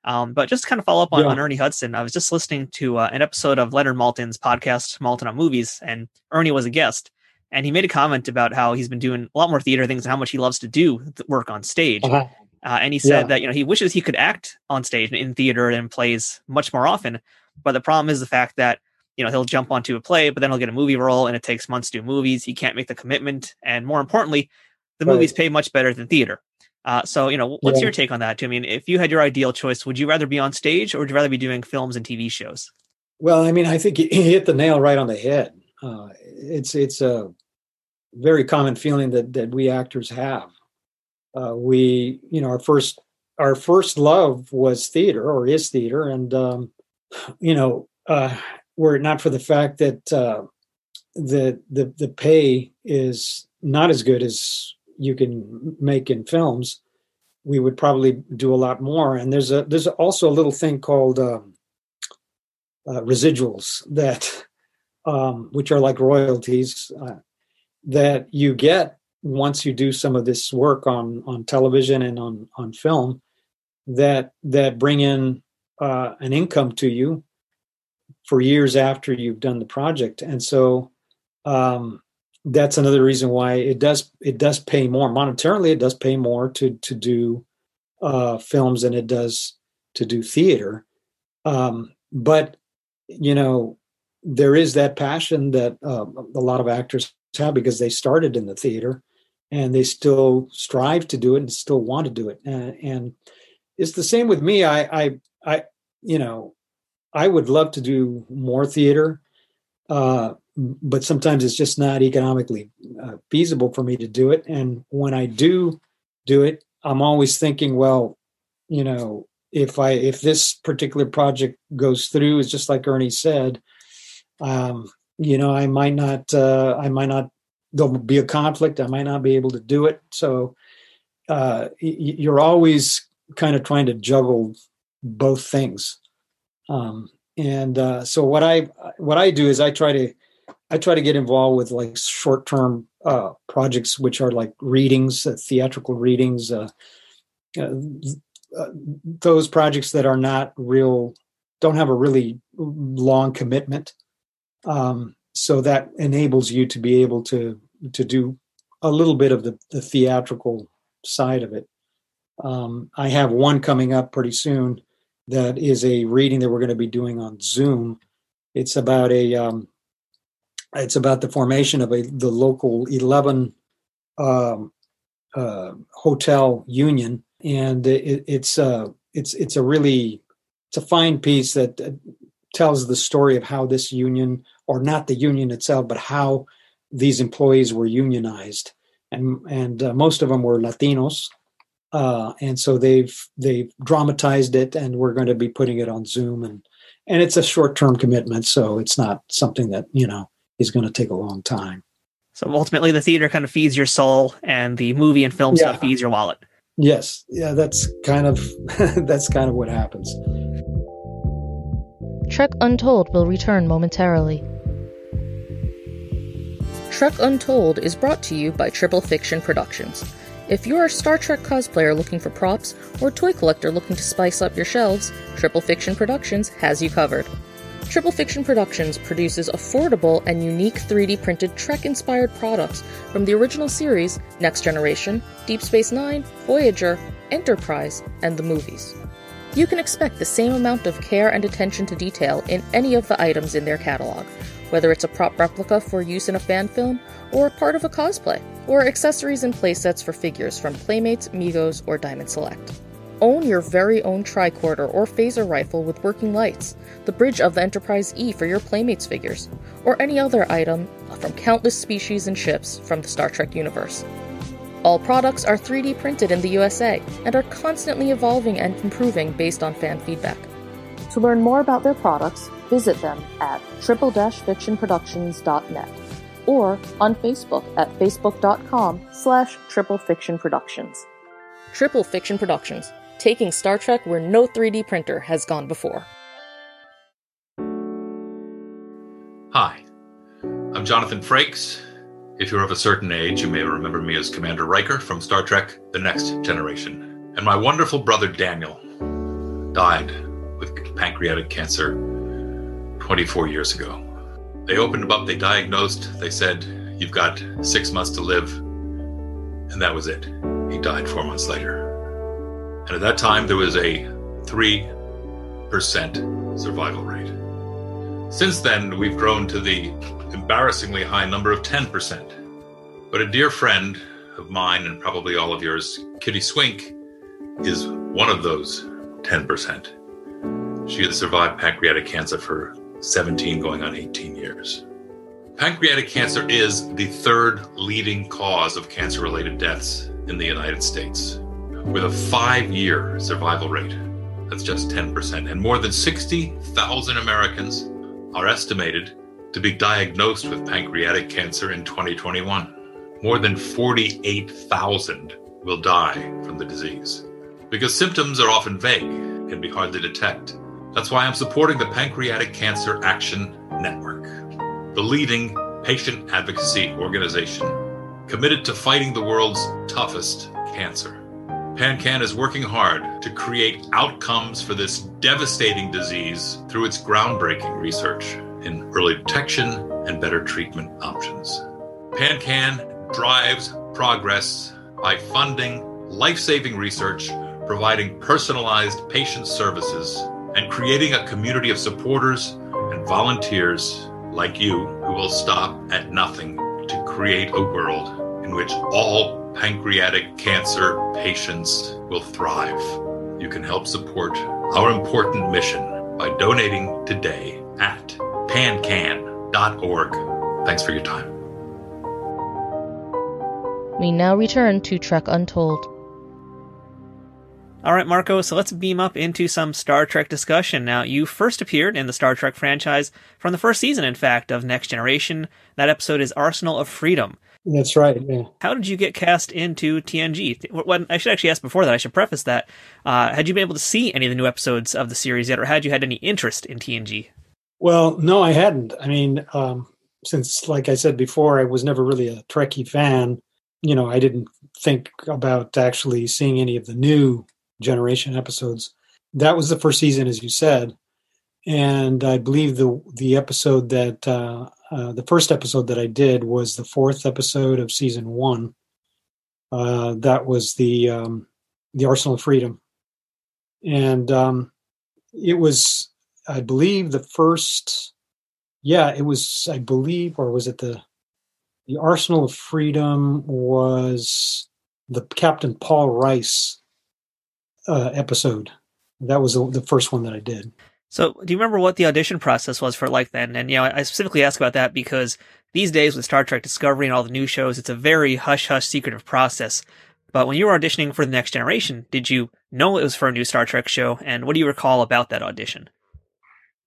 Um, but just to kind of follow up on, yeah. on Ernie Hudson, I was just listening to uh, an episode of Leonard Maltin's podcast, Maltin on Movies, and Ernie was a guest. And he made a comment about how he's been doing a lot more theater things and how much he loves to do work on stage. Uh-huh. Uh, and he said yeah. that, you know, he wishes he could act on stage in theater and plays much more often. But the problem is the fact that you know he'll jump onto a play but then he'll get a movie role and it takes months to do movies he can't make the commitment and more importantly the right. movies pay much better than theater uh, so you know what's yeah. your take on that too i mean if you had your ideal choice would you rather be on stage or would you rather be doing films and tv shows? Well i mean i think you hit the nail right on the head. Uh, it's it's a very common feeling that that we actors have. Uh, we you know our first our first love was theater or is theater and um, you know uh, were it not for the fact that uh, the the the pay is not as good as you can make in films, we would probably do a lot more. And there's a there's also a little thing called um, uh, residuals that, um, which are like royalties uh, that you get once you do some of this work on on television and on on film, that that bring in uh, an income to you for years after you've done the project and so um, that's another reason why it does it does pay more. Monetarily it does pay more to to do uh, films than it does to do theater. Um, but you know there is that passion that uh, a lot of actors have because they started in the theater and they still strive to do it and still want to do it. And, and it's the same with me. I i i you know I would love to do more theater, uh, but sometimes it's just not economically uh, feasible for me to do it. And when I do do it, I'm always thinking, well, you know, if I if this particular project goes through, it's just like Ernie said, um, you know, I might not, uh, I might not. There'll be a conflict. I might not be able to do it. So uh, you're always kind of trying to juggle both things um, and uh, so what I what I do is I try to I try to get involved with like short term uh, projects, which are like readings, uh, theatrical readings, uh, uh, uh, those projects that are not real, don't have a really long commitment. Um, so that enables you to be able to to do a little bit of the, the theatrical side of it. Um, I have one coming up pretty soon that is a reading that we're going to be doing on Zoom. It's about a um, it's about the formation of a the local eleven um, uh, hotel union, and it, it's uh, it's it's a really it's a fine piece that uh, tells the story of how this union, or not the union itself, but how these employees were unionized, and and uh, most of them were Latinos, uh, and so they've they've dramatized it, and we're going to be putting it on Zoom, and and it's a short term commitment, so it's not something that you know is going to take a long time. So ultimately, the theater kind of feeds your soul, and the movie and film yeah. stuff feeds your wallet. Yes, yeah, that's kind of that's kind of what happens. Trek Untold will return momentarily. Trek Untold is brought to you by Triple Fiction Productions if you're a Star Trek cosplayer looking for props, or toy collector looking to spice up your shelves, Triple Fiction Productions has you covered. Triple Fiction Productions produces affordable and unique 3D printed Trek inspired products from the original series, Next Generation, Deep Space Nine, Voyager, Enterprise, and the movies. You can expect the same amount of care and attention to detail in any of the items in their catalog, whether it's a prop replica for use in a fan film or part of a cosplay, or accessories and playsets for figures from Playmates, Megos, or Diamond Select. Own your very own tricorder or phaser rifle with working lights, the bridge of the Enterprise E for your Playmates figures, or any other item from countless species and ships from the Star Trek universe. All products are 3D printed in the USA and are constantly evolving and improving based on fan feedback. To learn more about their products, visit them at triple-fictionproductions.net or on Facebook at facebook.com slash triplefictionproductions. Triple Fiction Productions, taking Star Trek where no 3D printer has gone before. Hi, I'm Jonathan Frakes. If you're of a certain age, you may remember me as Commander Riker from Star Trek The Next Generation. And my wonderful brother Daniel died with pancreatic cancer 24 years ago. They opened him up, they diagnosed, they said, You've got six months to live. And that was it. He died four months later. And at that time, there was a 3% survival rate. Since then, we've grown to the embarrassingly high number of 10%. But a dear friend of mine, and probably all of yours, Kitty Swink, is one of those 10%. She has survived pancreatic cancer for 17 going on 18 years. Pancreatic cancer is the third leading cause of cancer related deaths in the United States, with a five year survival rate. That's just 10%. And more than 60,000 Americans are estimated to be diagnosed with pancreatic cancer in 2021. More than 48,000 will die from the disease. Because symptoms are often vague, can be hard to detect. That's why I'm supporting the Pancreatic Cancer Action Network, the leading patient advocacy organization committed to fighting the world's toughest cancer. PanCan is working hard to create outcomes for this devastating disease through its groundbreaking research in early detection and better treatment options. PanCan drives progress by funding life saving research, providing personalized patient services, and creating a community of supporters and volunteers like you who will stop at nothing to create a world in which all pancreatic cancer patients will thrive. You can help support our important mission by donating today at pancan.org. Thanks for your time. We now return to Trek Untold. All right, Marco, so let's beam up into some Star Trek discussion. Now, you first appeared in the Star Trek franchise from the first season, in fact, of Next Generation. That episode is Arsenal of Freedom. That's right. Yeah. How did you get cast into TNG? When, I should actually ask before that. I should preface that. Uh, had you been able to see any of the new episodes of the series yet, or had you had any interest in TNG? Well, no, I hadn't. I mean, um, since, like I said before, I was never really a Trekkie fan. You know, I didn't think about actually seeing any of the new generation episodes. That was the first season, as you said, and I believe the the episode that uh, uh, the first episode that I did was the fourth episode of season one. Uh, that was the um, the Arsenal of Freedom, and um, it was, I believe, the first. Yeah, it was. I believe, or was it the the Arsenal of Freedom was the Captain Paul Rice uh, episode. That was the, the first one that I did. So, do you remember what the audition process was for like then? And you know, I specifically ask about that because these days with Star Trek Discovery and all the new shows, it's a very hush hush secretive process. But when you were auditioning for the next generation, did you know it was for a new Star Trek show? And what do you recall about that audition?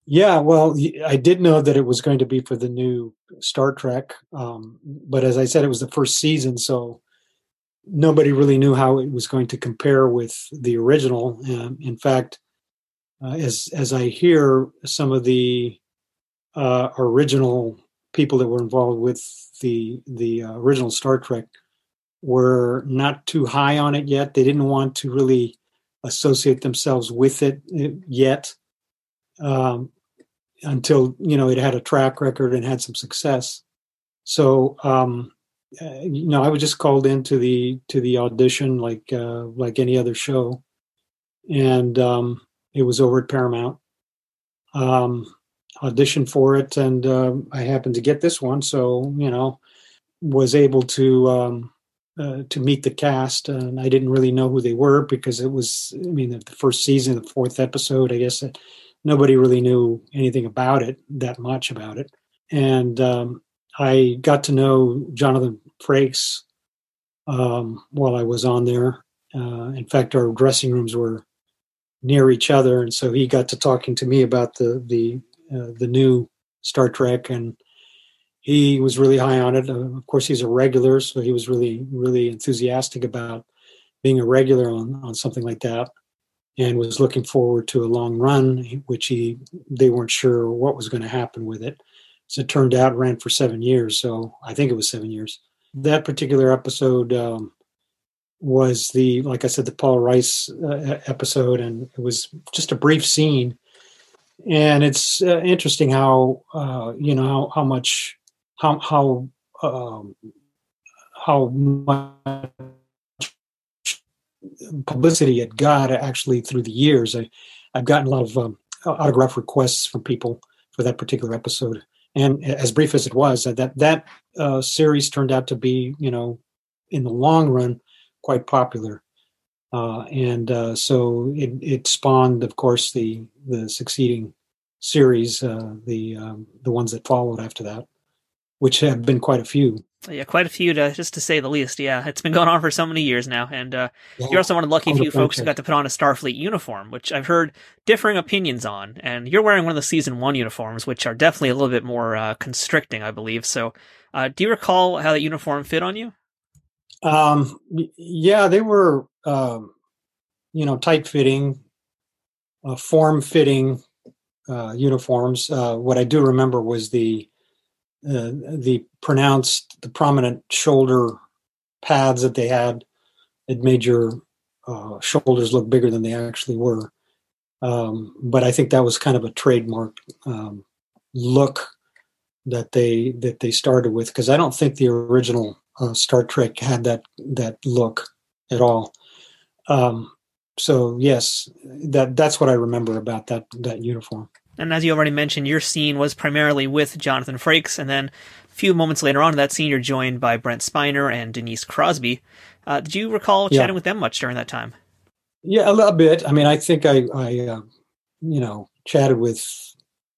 Yeah, well, I did know that it was going to be for the new Star Trek, um, but as I said, it was the first season, so nobody really knew how it was going to compare with the original. Um, in fact, uh, as as I hear some of the uh, original people that were involved with the the uh, original Star Trek were not too high on it yet. They didn't want to really associate themselves with it uh, yet um, until you know it had a track record and had some success. So um, uh, you know, I was just called into the to the audition like uh, like any other show, and um, it was over at Paramount. Um, auditioned for it, and uh, I happened to get this one, so you know, was able to um, uh, to meet the cast, and I didn't really know who they were because it was, I mean, the, first season, the fourth episode. I guess nobody really knew anything about it, that much about it, and um, I got to know Jonathan Frakes um, while I was on there. Uh, in fact, our dressing rooms were near each other, and so he got to talking to me about the the uh, the new Star Trek, and he was really high on it. Uh, of course, he's a regular, so he was really really enthusiastic about being a regular on on something like that, and was looking forward to a long run, which he they weren't sure what was going to happen with it. As it turned out, ran for seven years, so I think it was seven years. That particular episode. Um, was the like I said the Paul Rice uh, episode, and it was just a brief scene. And it's uh, interesting how uh, you know how, how much how how um, how much publicity it got actually through the years. I I've gotten a lot of um, autograph requests from people for that particular episode. And as brief as it was, that that uh, series turned out to be, you know, in the long run, quite popular. Uh, and uh, so it, it, spawned, of course, the the succeeding series, uh, the um, the ones that followed after that, which have been quite a few. Yeah, quite a few, to, just to say the least. Yeah, it's been going on for so many years now, and uh, yeah. you're also one of the lucky few folks who got to put on a Starfleet uniform, which I've heard differing opinions on. And you're wearing one of the season one uniforms, which are definitely a little bit more uh, constricting, I believe. So, uh, do you recall how that uniform fit on you? Um, yeah, they were, um, you know, tight fitting, uh, form fitting uh, uniforms. Uh, what I do remember was the uh, the pronounced, the prominent shoulder pads that they had. It made your uh, shoulders look bigger than they actually were. Um, but I think that was kind of a trademark um, look that they that they started with because I don't think the original uh, Star Trek had that that look at all. Um, so yes, that that's what I remember about that that uniform. And as you already mentioned, your scene was primarily with Jonathan Frakes, and then a few moments later on in that scene, you're joined by Brent Spiner and Denise Crosby. Uh, did you recall chatting yeah. with them much during that time? Yeah, a little bit. I mean, I think I, I uh, you know, chatted with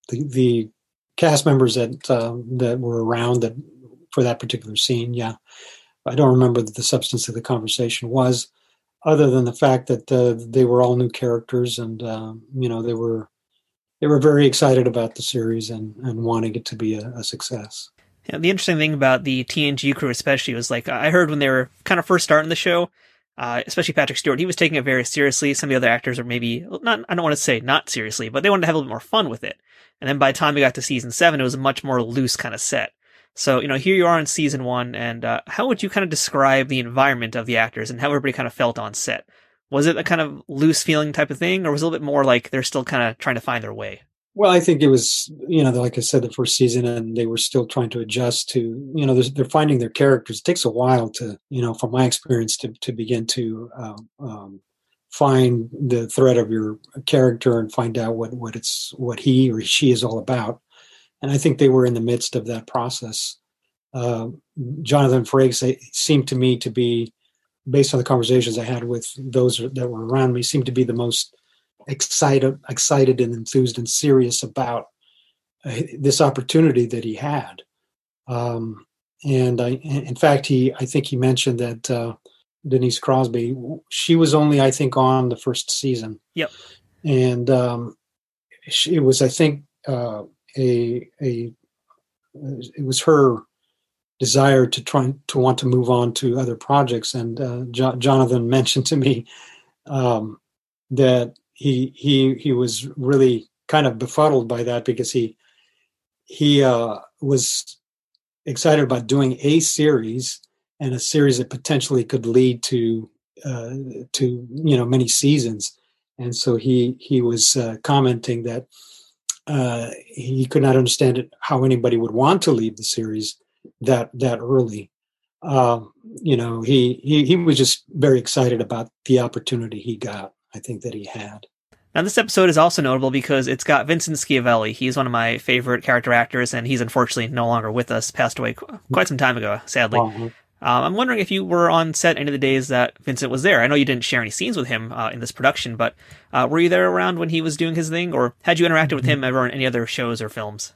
the, the cast members that uh, that were around that for that particular scene. Yeah, I don't remember the substance of the conversation was, other than the fact that uh, they were all new characters, and uh, you know they were they were very excited about the series and and wanting it to be a, a success. Yeah, the interesting thing about the TNG crew, especially, was like I heard when they were kind of first starting the show, uh, especially Patrick Stewart, he was taking it very seriously. Some of the other actors are maybe not, I don't want to say not seriously, but they wanted to have a little more fun with it. And then by the time we got to season seven, it was a much more loose kind of set. So, you know, here you are in season one, and uh, how would you kind of describe the environment of the actors and how everybody kind of felt on set? Was it a kind of loose feeling type of thing, or was it a little bit more like they're still kind of trying to find their way? Well, I think it was, you know, like I said, the first season, and they were still trying to adjust to, you know, they're finding their characters. It takes a while to, you know, from my experience, to to begin to um, um, find the thread of your character and find out what what it's what he or she is all about and I think they were in the midst of that process. Uh, Jonathan Frakes seemed to me to be, based on the conversations I had with those that were around me, seemed to be the most excited, excited and enthused and serious about uh, this opportunity that he had. Um, and I, in fact, he, I think he mentioned that uh, Denise Crosby, she was only, I think, on the first season. Yep. And um, she, it was, I think, uh, a a it was her desire to try to want to move on to other projects. And uh, jo- Jonathan mentioned to me um, that he he he was really kind of befuddled by that because he he uh, was excited about doing a series and a series that potentially could lead to uh, to you know many seasons. And so he he was uh, commenting that uh, he could not understand it, how anybody would want to leave the series that that early. Um, you know, he, he he was just very excited about the opportunity he got. I think that he had. Now, this episode is also notable because it's got Vincent Schiavelli. He's one of my favorite character actors, and he's unfortunately no longer with us. Passed away quite some time ago, sadly. Uh-huh. Um, I'm wondering if you were on set any of the days that Vincent was there. I know you didn't share any scenes with him uh, in this production, but uh, were you there around when he was doing his thing, or had you interacted with him ever in any other shows or films?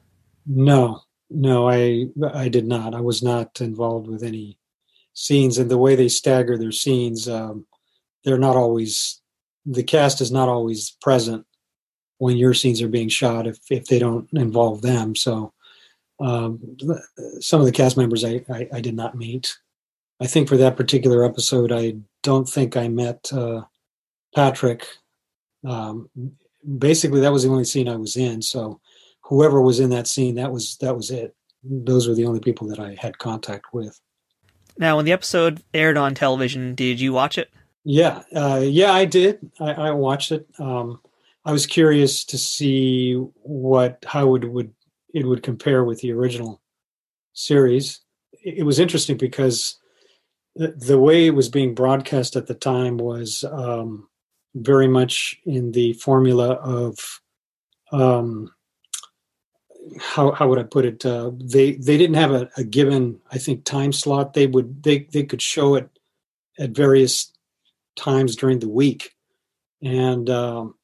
No, no, I I did not. I was not involved with any scenes, and the way they stagger their scenes, um, they're not always. The cast is not always present when your scenes are being shot if if they don't involve them. So um, some of the cast members I, I, I did not meet. I think for that particular episode, I don't think I met uh, Patrick. Um, basically, that was the only scene I was in. So, whoever was in that scene, that was that was it. Those were the only people that I had contact with. Now, when the episode aired on television, did you watch it? Yeah, uh, yeah, I did. I, I watched it. Um, I was curious to see what how it would it would compare with the original series. It was interesting because the, way it was being broadcast at the time was um, very much in the formula of um, how how would I put it? Uh, they they didn't have a, a, given I think time slot. They would they they could show it at various times during the week, and um,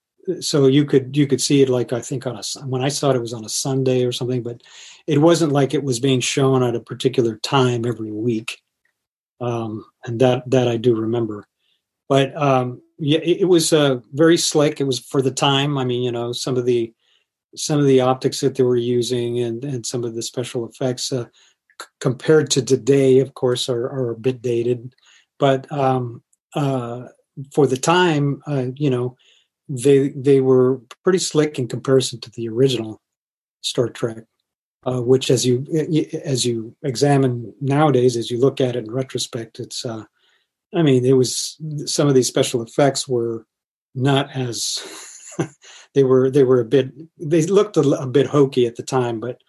so you could you could see it like I think on a when I saw it, it was on a Sunday or something, but it wasn't like it was being shown at a particular time every week, um, and that that I do remember. But um, yeah, it, it was uh, very slick. It was for the time. I mean, you know, some of the some of the optics that they were using and and some of the special effects uh, c- compared to today, of course, are, are a bit dated. But um, uh, for the time, uh, you know they they were pretty slick in comparison to the original Star Trek, uh, which as you as you examine nowadays, as you look at it in retrospect, it's uh, I mean, it was some of these special effects were not as they were they were a bit they looked a, a bit hokey at the time, but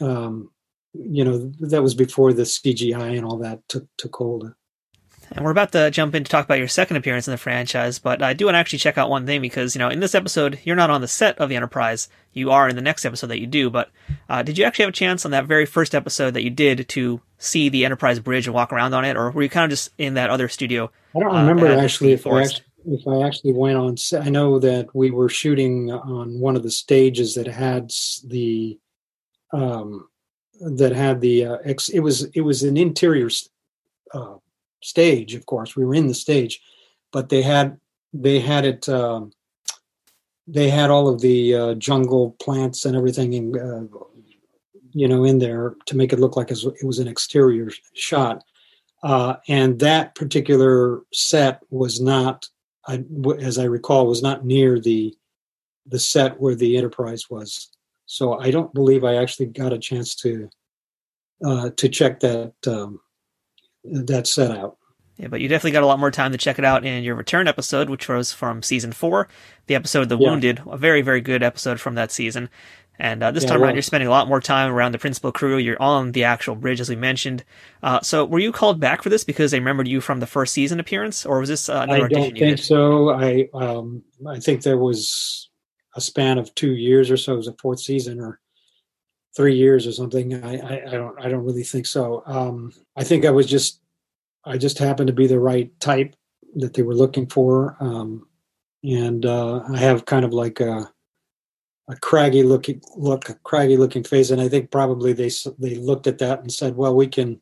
um, you know that was before the CGI and all that took took hold. And we're about to jump in to talk about your second appearance in the franchise, but I do want to actually check out one thing because, you know, in this episode, you're not on the set of the Enterprise. You are in the next episode that you do, but uh, did you actually have a chance on that very first episode that you did to see the Enterprise bridge and walk around on it, or were you kind of just in that other studio? I don't remember uh, actually if I actually, if I actually went on set. I know that we were shooting on one of the stages that had the um, that had the uh, ex, it was it was an interior uh, stage. Of course, we were in the stage, but they had they had it. Um, they had all of the uh, jungle plants and everything, in, uh, you know, in there to make it look like it was an exterior shot. Uh, and that particular set was not, I, as I recall, was not near the the set where the Enterprise was. So I don't believe I actually got a chance to uh, to check that um, that set out. Yeah, but you definitely got a lot more time to check it out in your return episode, which was from season four, the episode "The yeah. Wounded," a very very good episode from that season. And uh, this yeah, time around, you're spending a lot more time around the principal crew. You're on the actual bridge, as we mentioned. Uh, so, were you called back for this because they remembered you from the first season appearance, or was this uh, another I don't think so. I um, I think there was a span of two years or so. It was a fourth season, or three years or something. I, I, I don't I don't really think so. Um, I think I was just I just happened to be the right type that they were looking for. Um, and uh, I have kind of like a, a craggy looking look, a craggy looking face, and I think probably they they looked at that and said, "Well, we can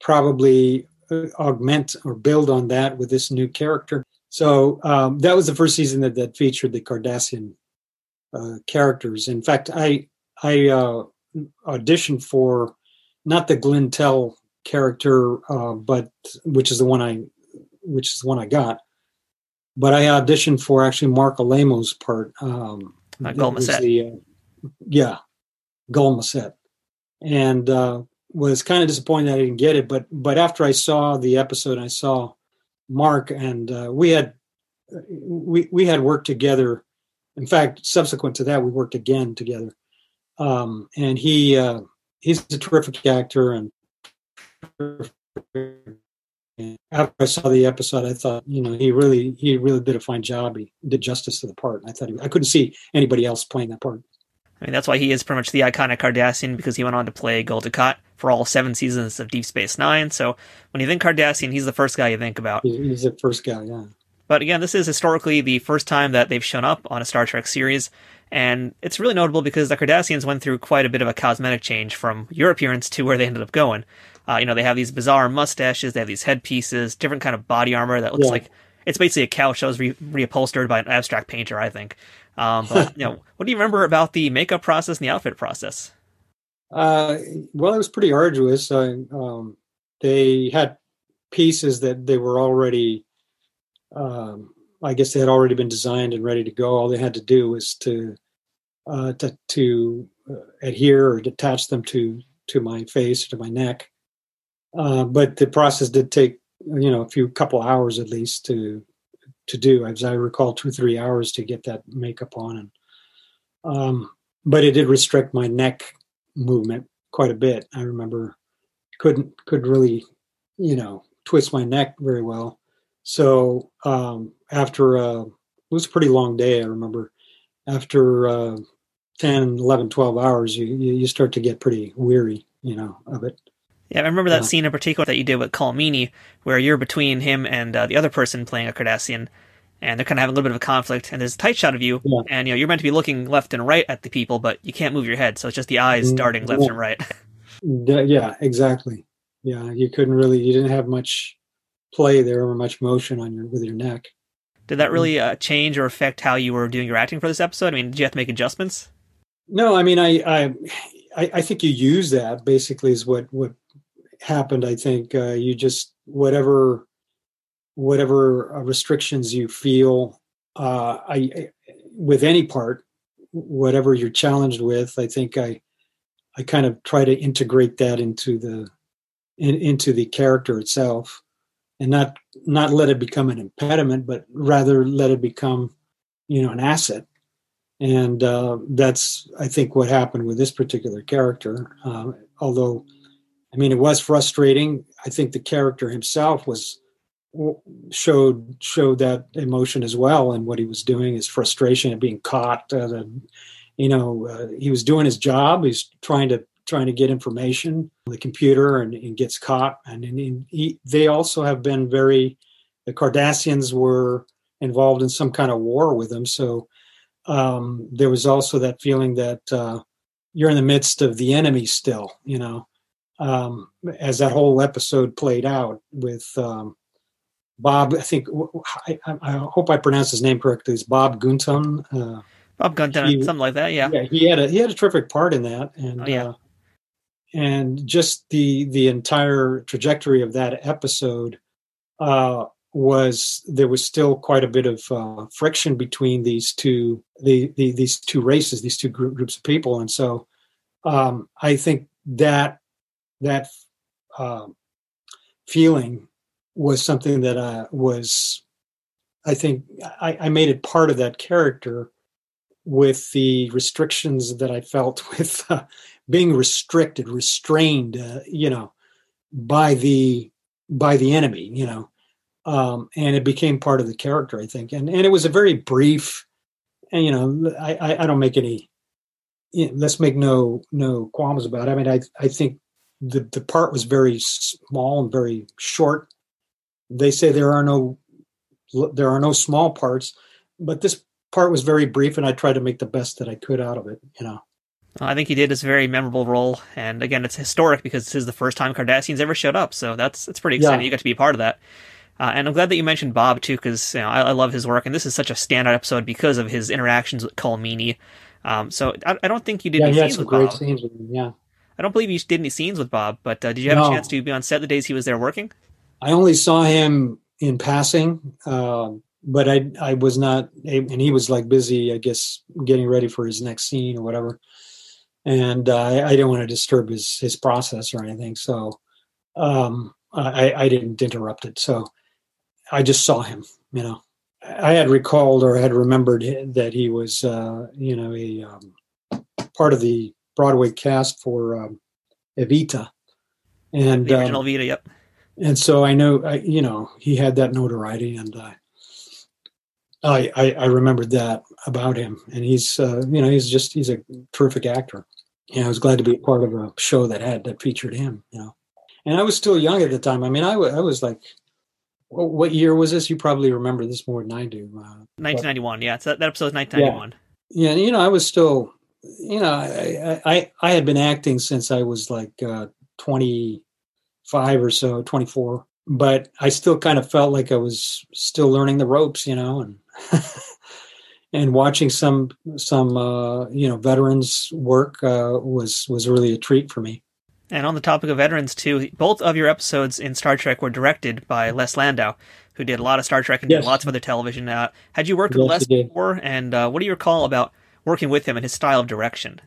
probably uh, augment or build on that with this new character." So um, that was the first season that, that featured the Cardassian uh, characters. In fact, I I uh, auditioned for not the Glinn Telle character, uh, but which is the one I, which is the one I got. But I auditioned for actually Marc Alaimo's part. Um, uh. The, uh, yeah, Gul Macet, and uh, was kind of disappointed I didn't get it. But but after I saw the episode, I saw Marc, and uh, we had we we had worked together. In fact, subsequent to that, we worked again together. Um, and he uh, he's a terrific actor, and after I saw the episode, I thought, you know, he really, he really did a fine job. He did justice to the part. I thought he, I couldn't see anybody else playing that part. I mean, that's why he is pretty much the iconic Cardassian because he went on to play Gul Dukat for all seven seasons of Deep Space Nine. So when you think Cardassian, he's the first guy you think about. He's the first guy, yeah. But again, this is historically the first time that they've shown up on a Star Trek series, and it's really notable because the Cardassians went through quite a bit of a cosmetic change from your appearance to where they ended up going. Uh, you know, they have these bizarre mustaches, they have these headpieces, different kind of body armor that looks yeah. like it's basically a couch that was re- reupholstered by an abstract painter, I think. Um, but you know, what do you remember about the makeup process and the outfit process? Uh, well, it was pretty arduous. um, they had pieces that they were already um, I guess they had already been designed and ready to go. All they had to do was to uh, to, to uh, adhere or detach them to to my face or to my neck. Uh, but the process did take you know a few couple hours at least to to do. As I recall, two three hours to get that makeup on, and um, but it did restrict my neck movement quite a bit. I remember couldn't could really you know twist my neck very well so um, after uh, it was a pretty long day, I remember after uh, 10, 11, 12 hours, you, you start to get pretty weary, you know, of it. Yeah, I remember that yeah. scene in particular that you did with Colm Meaney, where you're between him and uh, the other person playing a Cardassian, and they're kind of having a little bit of a conflict. And there's a tight shot of you, yeah. and you know you're meant to be looking left and right at the people, but you can't move your head, so it's just the eyes mm, darting left yeah. and right. yeah, exactly. Yeah, you couldn't really, you didn't have much play there or much motion on your with your neck. Did that really uh, change or affect how you were doing your acting for this episode? I mean, did you have to make adjustments? No, I mean, I I I think you use that basically is what what happened. I think uh, you just whatever whatever uh, restrictions you feel uh, I, I with any part, whatever you're challenged with. I think I I kind of try to integrate that into the in, into the character itself and not not let it become an impediment, but rather let it become, you know, an asset. And uh, that's, I think, what happened with this particular character. Uh, although, I mean, it was frustrating. I think the character himself was showed showed that emotion as well, and what he was doing, his frustration at being caught. Uh, the, you know, uh, he was doing his job. He's trying to trying to get information on the computer and, and gets caught. And, and he, they also have been very, the Cardassians were involved in some kind of war with them. So um, there was also that feeling that uh, you're in the midst of the enemy still, you know, um, as that whole episode played out with um, Bob. I think, I, I, hope I pronounced his name correctly. It's Bob Gunton. Uh, Bob Gunton, he, something like that. Yeah. Yeah. He had a, he had a terrific part in that. And, oh, yeah. Uh, and just the the entire trajectory of that episode uh, was there was still quite a bit of uh, friction between these two the, the, these two races these two group, groups of people and so um, I think that that uh, feeling was something that I was I think I, I made it part of that character with the restrictions that I felt with uh, being restricted, restrained, uh, you know, by the by the enemy, you know, um, and it became part of the character, I think, and and it was a very brief, and you know, I I, I don't make any, let's make no no qualms about it. I mean, I I think the the part was very small and very short. They say there are no there are no small parts, but this part was very brief, and I tried to make the best that I could out of it, you know. I think he did his very memorable role, and again, it's historic because this is the first time Cardassians ever showed up. So that's it's pretty exciting. Yeah. You got to be a part of that, uh, and I'm glad that you mentioned Bob too, because you know, I, I, love his work, and this is such a standout episode because of his interactions with Colm Meaney. Um, so I, I, don't think you did yeah, any scenes with Bob. Scenes with him, yeah, I don't believe you did any scenes with Bob, but uh, did you have no. a chance to be on set the days he was there working? I only saw him in passing, uh, but I I was not, and he was like busy, I guess, getting ready for his next scene or whatever and uh, I, I, didn't want to disturb his his process or anything, so um, I, I, didn't interrupt it. So I just saw him. You know, I had recalled or had remembered that he was, uh, you know, a um, part of the Broadway cast for um, Evita, and the original um, Evita. Yep. And so I know, I, you know, he had that notoriety, and uh, I, I, I remembered that about him, and he's uh, you know he's just he's a terrific actor. know, I was glad to be a part of a show that had that featured him. You know, and I was still young at the time. I mean, I, w- I was like, what, year was this? You probably remember this more than I do. Uh, 1991. But, yeah, that episode was 1991. Yeah. yeah, you know, I was still, you know, I I, I had been acting since I was like uh, 25 or so, 24. But I still kind of felt like I was still learning the ropes, you know, and and watching some some uh, you know veterans work uh, was was really a treat for me. And on the topic of veterans too, both of your episodes in Star Trek were directed by Les Landau, who did a lot of Star Trek and yes. did lots of other television. Uh, had you worked yes, with Les before? And uh, what do you recall about working with him and his style of direction?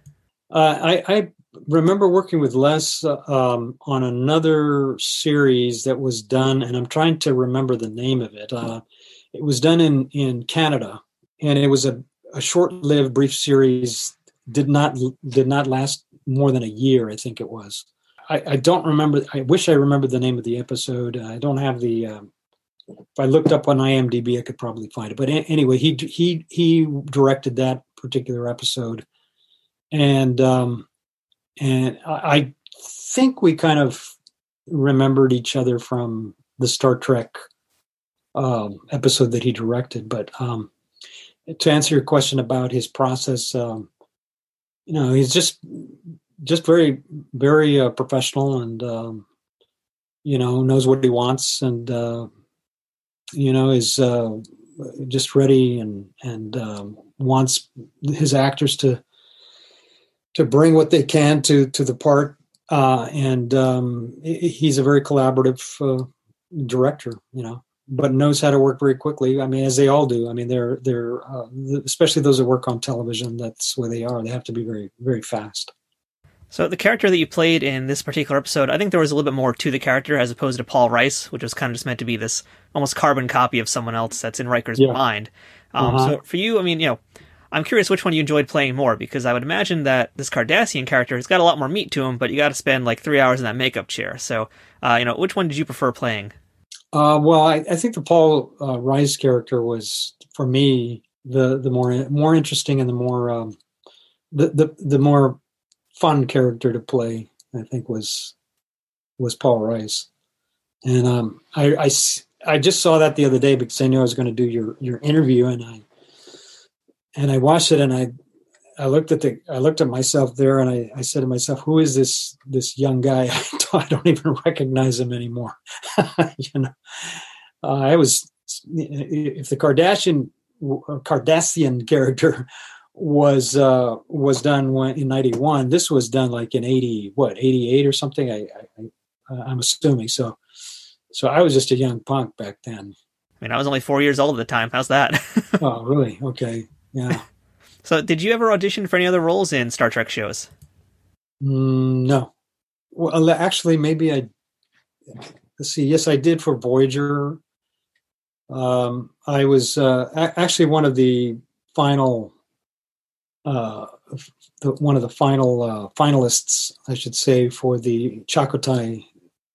Uh, I, I, remember working with Les uh, um, on another series that was done, and I'm trying to remember the name of it. Uh, it was done in in Canada, and it was a, a short-lived, brief series. Did not did not last more than a year, I think it was. I, I don't remember. I wish I remembered the name of the episode. I don't have the. Um, if I looked up on IMDb, I could probably find it. But anyway, he he he directed that particular episode, and um, and I think we kind of remembered each other from the Star Trek um, episode that he directed. But um, to answer your question about his process, um, you know, he's just just very very uh, professional and um, you know knows what he wants and uh, you know is uh, just ready and and um, wants his actors to to bring what they can to to the part uh, and um, he's a very collaborative uh, director you know but knows how to work very quickly. I mean, as they all do. I mean, they're they're uh, especially those that work on television. That's where they are. They have to be very very fast. So the character that you played in this particular episode, I think there was a little bit more to the character as opposed to Paul Rice, which was kind of just meant to be this almost carbon copy of someone else that's in Riker's yeah. mind. Um, uh-huh. So for you, I mean, you know, I'm curious which one you enjoyed playing more because I would imagine that this Cardassian character has got a lot more meat to him, but you got to spend like three hours in that makeup chair. So, uh, you know, which one did you prefer playing? Uh, well, I, I, think the Paul uh, Rice character was for me the the more more interesting and the more um, the, the the more fun character to play. I think was was Paul Rice, and um, I, I I just saw that the other day because I knew I was going to do your your interview, and I and I watched it, and I I looked at the I looked at myself there, and I, I said to myself, "Who is this this young guy? I don't even recognize him anymore." you know, uh, I was if the Cardassian Cardassian character was uh, was done when, in '91. This was done like in '80, what '88 or something. I, I I'm assuming so. So I was just a young punk back then. I mean, I was only four years old at the time. How's that? oh, really? Okay, yeah. So, did you ever audition for any other roles in Star Trek shows? Mm, no. Well, actually, maybe I. Let's see. Yes, I did for Voyager. Um, I was uh, actually one of the final, uh, the, one of the final uh, finalists, I should say, for the Chakotay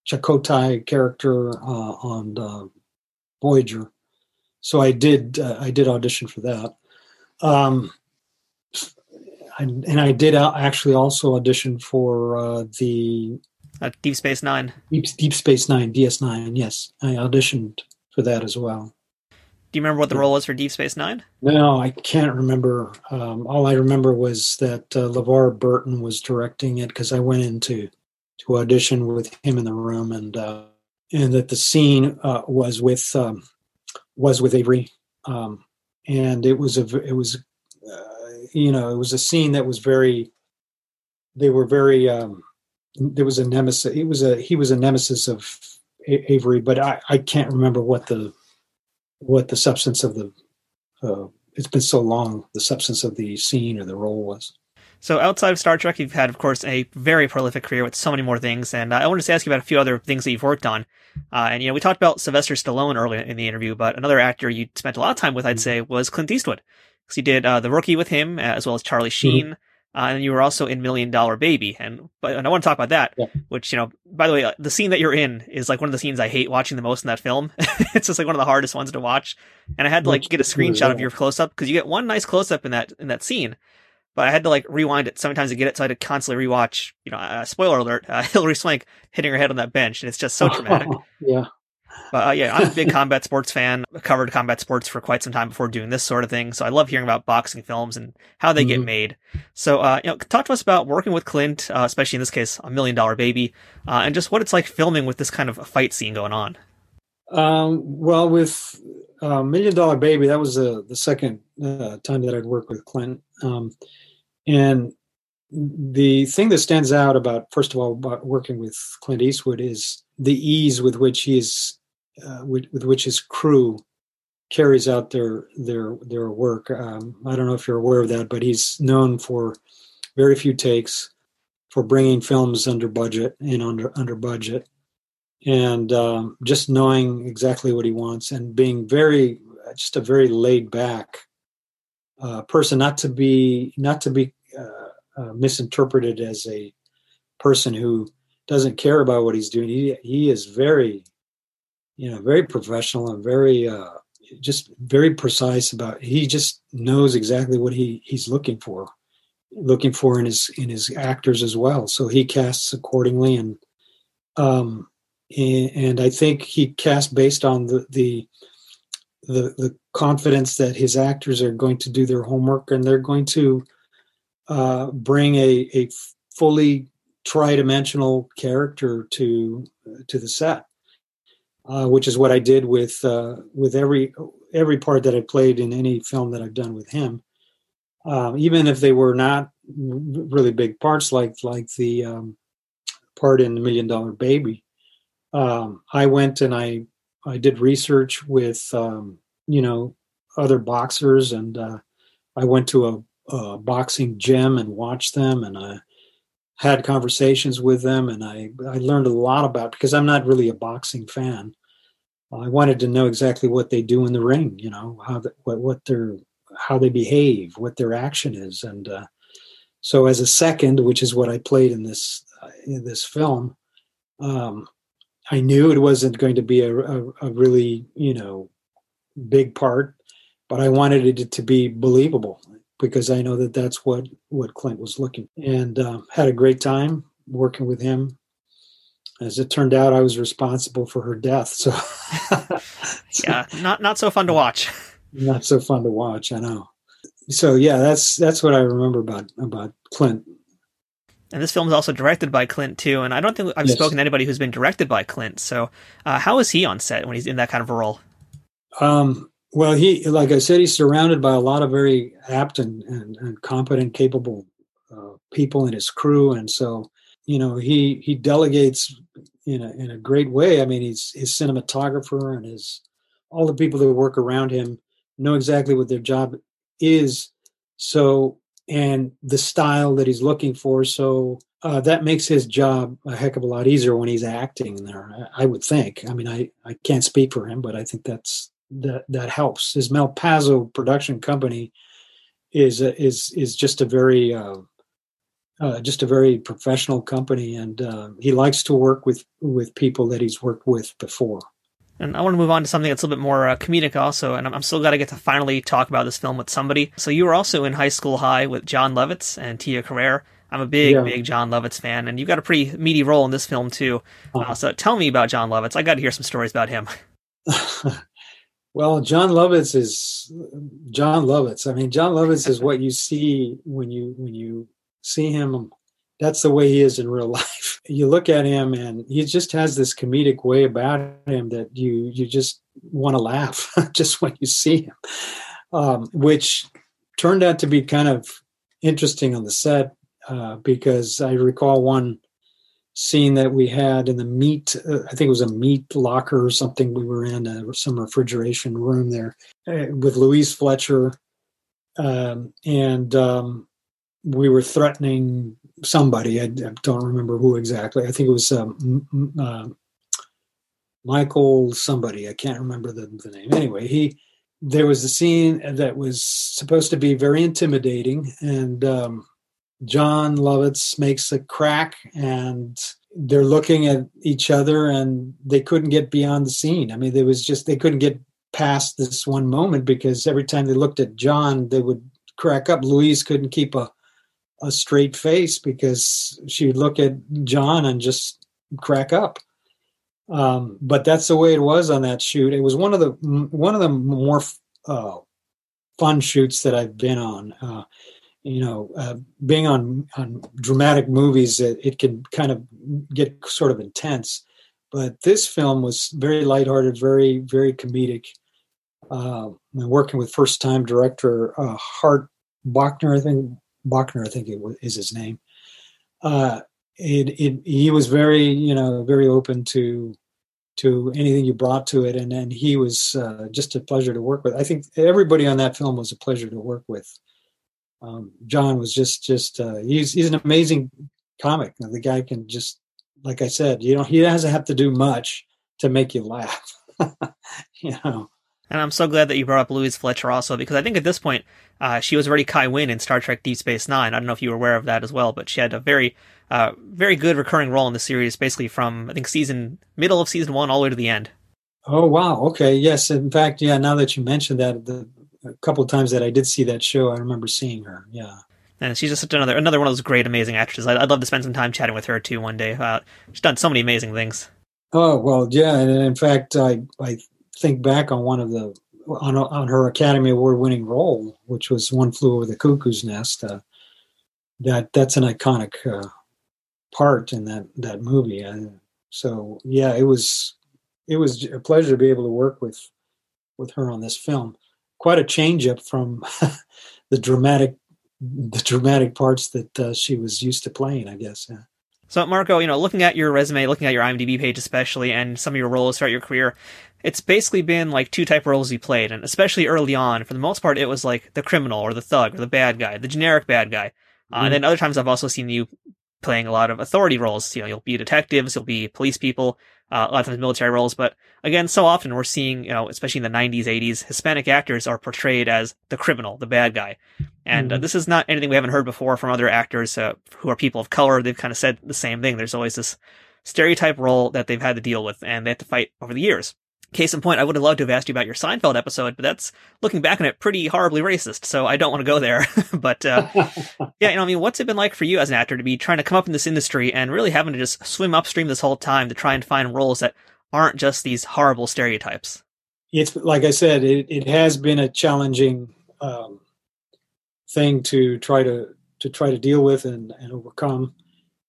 Chakotay character uh, on uh, Voyager. So I did uh, I did audition for that. Um, and I did actually also audition for uh, the uh, Deep Space Nine. Deep, Deep Space Nine, DS9. Yes, I auditioned for that as well. Do you remember what the role was for Deep Space Nine? No, I can't remember. Um, all I remember was that uh, LeVar Burton was directing it because I went into to audition with him in the room, and uh, and that the scene uh, was with um, was with Avery, um, and it was a it was you know, it was a scene that was very. They were very. Um, there was a nemesis. It was a he was a nemesis of Avery, but I I can't remember what the what the substance of the. Uh, it's been so long. The substance of the scene or the role was. So outside of Star Trek, you've had, of course, a very prolific career with so many more things, and uh, I wanted to ask you about a few other things that you've worked on. Uh, and you know, we talked about Sylvester Stallone earlier in the interview, but another actor you spent a lot of time with, I'd mm-hmm. say, was Clint Eastwood because you did uh, the rookie with him as well as Charlie mm-hmm. Sheen. Mm-hmm. Uh, and you were also in Million Dollar Baby, and but and I want to talk about that. Yeah. Which you know, by the way, uh, the scene that you're in is like one of the scenes I hate watching the most in that film. it's just like one of the hardest ones to watch, and I had to like get a screenshot of your close up because you get one nice close up in that in that scene, but I had to like rewind it seven times to get it, so I had to constantly rewatch. You know, uh, spoiler alert: uh, Hilary Swank hitting her head on that bench, and it's just so traumatic. yeah. But uh, yeah, I'm a big combat sports fan. I covered combat sports for quite some time before doing this sort of thing. So I love hearing about boxing films and how they mm-hmm. get made. So, uh, you know, talk to us about working with Clint, uh, especially in this case, a million dollar baby, uh, and just what it's like filming with this kind of fight scene going on. Um, well, with uh, Million Dollar Baby, that was uh, the second time that I'd worked with Clint. Um, and the thing that stands out about, first of all, about working with Clint Eastwood is the ease with which he is uh, with, with, which his crew carries out their their their work. Um, I don't know if you're aware of that, but he's known for very few takes, for bringing films under budget and under under budget, and um, just knowing exactly what he wants and being very just a very laid back uh, person, not to be not to be uh, misinterpreted as a person who doesn't care about what he's doing. He he is very you know, very professional and very uh, just very precise about. He just knows exactly what he he's looking for, looking for in his in his actors as well. So he casts accordingly, and um, and, and I think he casts based on the the the, the confidence that his actors are going to do their homework and they're going to uh, bring a, a fully tri-dimensional character to to the set uh, which is what I did with uh, with every every part that I played in any film that I've done with him. Uh, even if they were not really big parts, like like the um, part in the Million Dollar Baby, um, I went and I I did research with um, you know other boxers, and uh, I went to a, a boxing gym and watched them, and I had conversations with them and I, I learned a lot about because I'm not really a boxing fan. I wanted to know exactly what they do in the ring, you know, how the, what what their how they behave, what their action is, and uh, so as a second, which is what I played in this uh, in this film, um, I knew it wasn't going to be a, a, a, really you know big part, but I wanted it to be believable because I know that that's what what Clint was looking and uh, had a great time working with him. As it turned out, I was responsible for her death. So, yeah, not not so fun to watch. Not so fun to watch. I know. So yeah, that's that's what I remember about about Clint. And this film is also directed by Clint too. And I don't think I've yes. spoken to anybody who's been directed by Clint. So, uh, how is he on set when he's in that kind of a role? Um, well, he, like I said, he's surrounded by a lot of very apt and, and, and competent, capable uh, people in his crew, and so you know he he delegates in a in a great way. I mean, he's his cinematographer and his all the people that work around him know exactly what their job is. So and the style that he's looking for. So uh, that makes his job a heck of a lot easier when he's acting there. I, I would think. I mean, I I can't speak for him, but I think that's that that helps. His Malpaso production company is is is just a very uh, uh, just a very professional company, and uh, he likes to work with with people that he's worked with before. And I want to move on to something that's a little bit more uh, comedic, also. And I'm, I'm still got to get to finally talk about this film with somebody. So you were also in High School High with Jon Lovitz and Tia Carrere. I'm a big, yeah. big Jon Lovitz fan, and you've got a pretty meaty role in this film too. Uh-huh. Uh, so tell me about Jon Lovitz. I got to hear some stories about him. Well, Jon Lovitz is Jon Lovitz. I mean, Jon Lovitz is what you see when you when you see him. That's the way he is in real life. You look at him, and he just has this comedic way about him that you you just want to laugh just when you see him, um, which turned out to be kind of interesting on the set uh, because I recall one scene that we had in the meat uh, i think it was a meat locker or something we were in uh, some refrigeration room there uh, with louise fletcher. Um, and um, we were threatening somebody. I, I, don't remember who exactly. I think it was um, uh, michael somebody. I can't remember the, the name. Anyway he there was a scene that was supposed to be very intimidating and um, Jon Lovitz makes a crack and they're looking at each other and they couldn't get beyond the scene. I mean, there was just, they couldn't get past this one moment because every time they looked at Jon, they would crack up. Louise couldn't keep a, a straight face because she would look at Jon and just crack up. Um, but that's the way it was on that shoot. It was one of the one of the more uh, fun shoots that I've been on. Uh, you know, uh, being on on dramatic movies, it, it, can kind of get sort of intense. But this film was very lighthearted, very very comedic. Uh, working with first time director uh, Hart Bochner, I think Bochner, I think it was, is his name. Uh, it, it he was very you know very open to to anything you brought to it and and he was uh, just a pleasure to work with i think everybody on that film was a pleasure to work with um, jon was just just uh, he's he's an amazing comic the guy can just like i said you know he doesn't have to do much to make you laugh you know and I'm so glad that you brought up Louise Fletcher also, because I think at this point, uh, she was already Kai Winn in Star Trek Deep Space Nine. I don't know if you were aware of that as well, but she had a very, uh, very good recurring role in the series, basically from, I think, season, middle of season one all the way to the end. Oh, wow. Okay. Yes. In fact, yeah, now that you mentioned that, the a couple of times that I did see that show, I remember seeing her. Yeah. And she's just another another one of those great, amazing actresses. I'd, I'd love to spend some time chatting with her too one day. Uh, she's done so many amazing things. Oh well, yeah. And in fact, I I think back on one of the on on her Academy Award winning role, which was One Flew Over the Cuckoo's Nest. Uh, that that's an iconic uh, part in that that movie. And so yeah, it was it was a pleasure to be able to work with with her on this film. Quite a change up from the dramatic the dramatic parts that uh, she was used to playing, I guess. Yeah. So, Marco, you know, looking at your resume, looking at your IMDb page, especially, and some of your roles throughout your career, it's basically been like two type roles you played, and especially early on, for the most part, it was like the criminal or the thug or the bad guy, the generic bad guy. Uh, mm-hmm. and then other times, I've also seen you playing a lot of authority roles. You know, you'll be detectives, you'll be police people, uh, a lot of times military roles. But again, so often we're seeing, you know, especially in the 90s, 80s, Hispanic actors are portrayed as the criminal, the bad guy. And uh, mm-hmm. uh, this is not anything we haven't heard before from other actors uh, who are people of color. They've kind of said the same thing. There's always this stereotype role that they've had to deal with and they have to fight over the years. Case in point, I would have loved to have asked you about your Seinfeld episode, but that's looking back on it pretty horribly racist. So I don't want to go there. but uh, yeah, you know, I mean, what's it been like for you as an actor to be trying to come up in this industry and really having to just swim upstream this whole time to try and find roles that aren't just these horrible stereotypes? It's like I said, it, it has been a challenging um, thing to try to to try to deal with and, and overcome.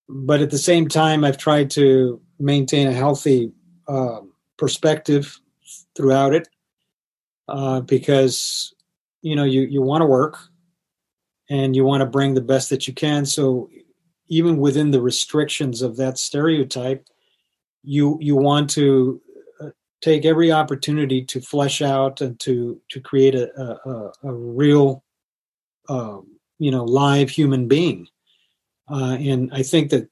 But at the same time, I've tried to maintain a healthy. Um, perspective throughout it uh, because you know you you want to work and you want to bring the best that you can. So even within the restrictions of that stereotype you you want to uh, take every opportunity to flesh out and to to create a a, a real uh, you know live human being. Uh, and i think that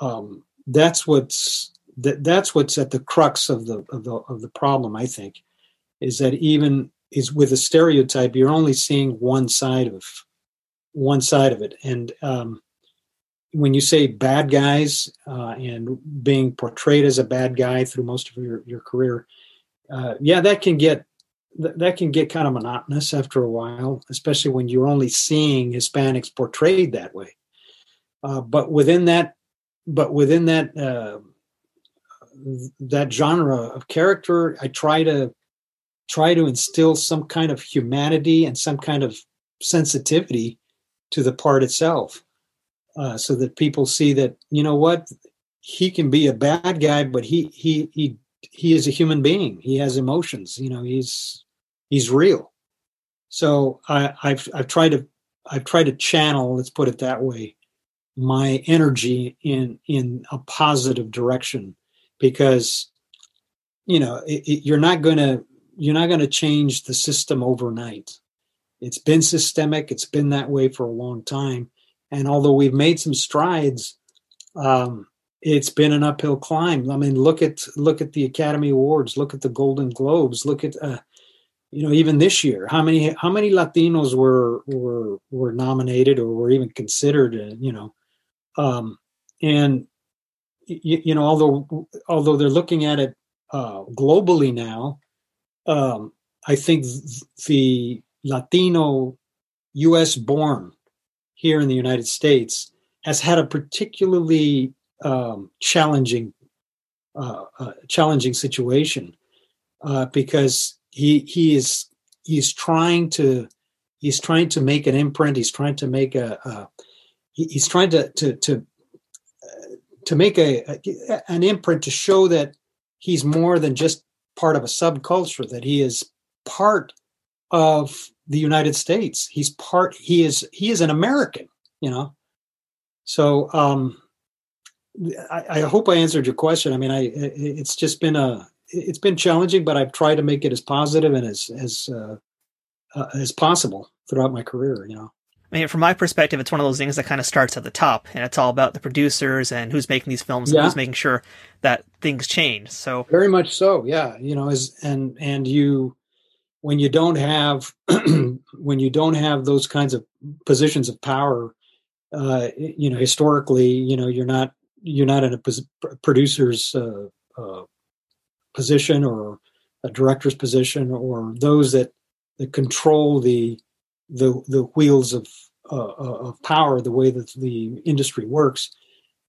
um, that's what's that that's what's at the crux of the of the of the problem. I think is that even is with a stereotype, you're only seeing one side of one side of it, and um, when you say bad guys uh, and being portrayed as a bad guy through most of your your career, uh, yeah, that can get that can get kind of monotonous after a while, especially when you're only seeing Hispanics portrayed that way. Uh, but within that, but within that uh, that genre of character i try to try to instill some kind of humanity and some kind of sensitivity to the part itself uh, so that people see that you know what? He can be a bad guy but he he he he is a human being. He has emotions you know he's he's real. So i i've i've tried to i've tried to channel let's put it that way my energy in in a positive direction because you know it, it, you're not going to you're not going to change the system overnight. It's been systemic. It's been that way for a long time. And although we've made some strides um, it's been an uphill climb. I mean look at look at the academy awards. Look at the golden globes. Look at uh, you know even this year how many how many latinos were were were nominated or were even considered uh, you know um, and you, you know, although although they're looking at it uh, globally now, um, I think the Latino U.S. born here in the United States has had a particularly um, challenging uh, uh, challenging situation uh, because he he is he's trying to he's trying to make an imprint. He's trying to make a, a he's trying to to to to make a, a, an imprint to show that he's more than just part of a subculture. That he is part of the United States. He's part. He is he is an American. You know. So um, I, I hope I answered your question. I mean, I it's just been a it's been challenging, but I've tried to make it as positive and as as uh, uh, as possible throughout my career. You know. I mean, from my perspective, it's one of those things that kind of starts at the top, and it's all about the producers and who's making these films, yeah. and who's making sure that things change. So very much so, yeah. You know, as and and you when you don't have when you don't have those kinds of positions of power, uh, you know, historically, you know, you're not you're not in a producer's uh, uh, position or a director's position or those that that control the the the wheels of uh, uh, of power the way that the industry works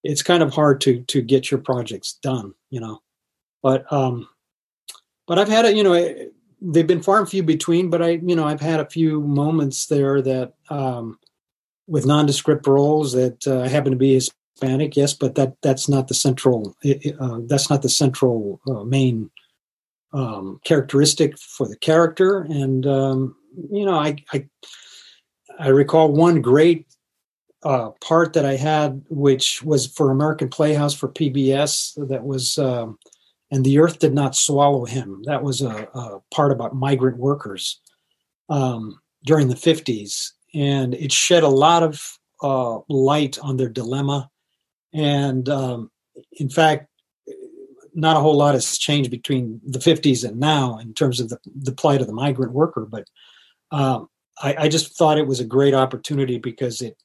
it's kind of hard to to get your projects done you know but um but i've had a you know they've been far and few between but i you know i've had a few moments there that um with nondescript roles that uh, happen to be hispanic yes but that that's not the central uh, that's not the central uh, main um, characteristic for the character. And um, you know, I, I, I recall one great uh, part that I had, which was for American Playhouse for PBS. That was, um, and the earth did not swallow him. That was a, a part about migrant workers um, during the fifties, and it shed a lot of uh, light on their dilemma. And um, in fact, not a whole lot has changed between the 50s and now in terms of the, the plight of the migrant worker. But um, I, I, just thought it was a great opportunity because it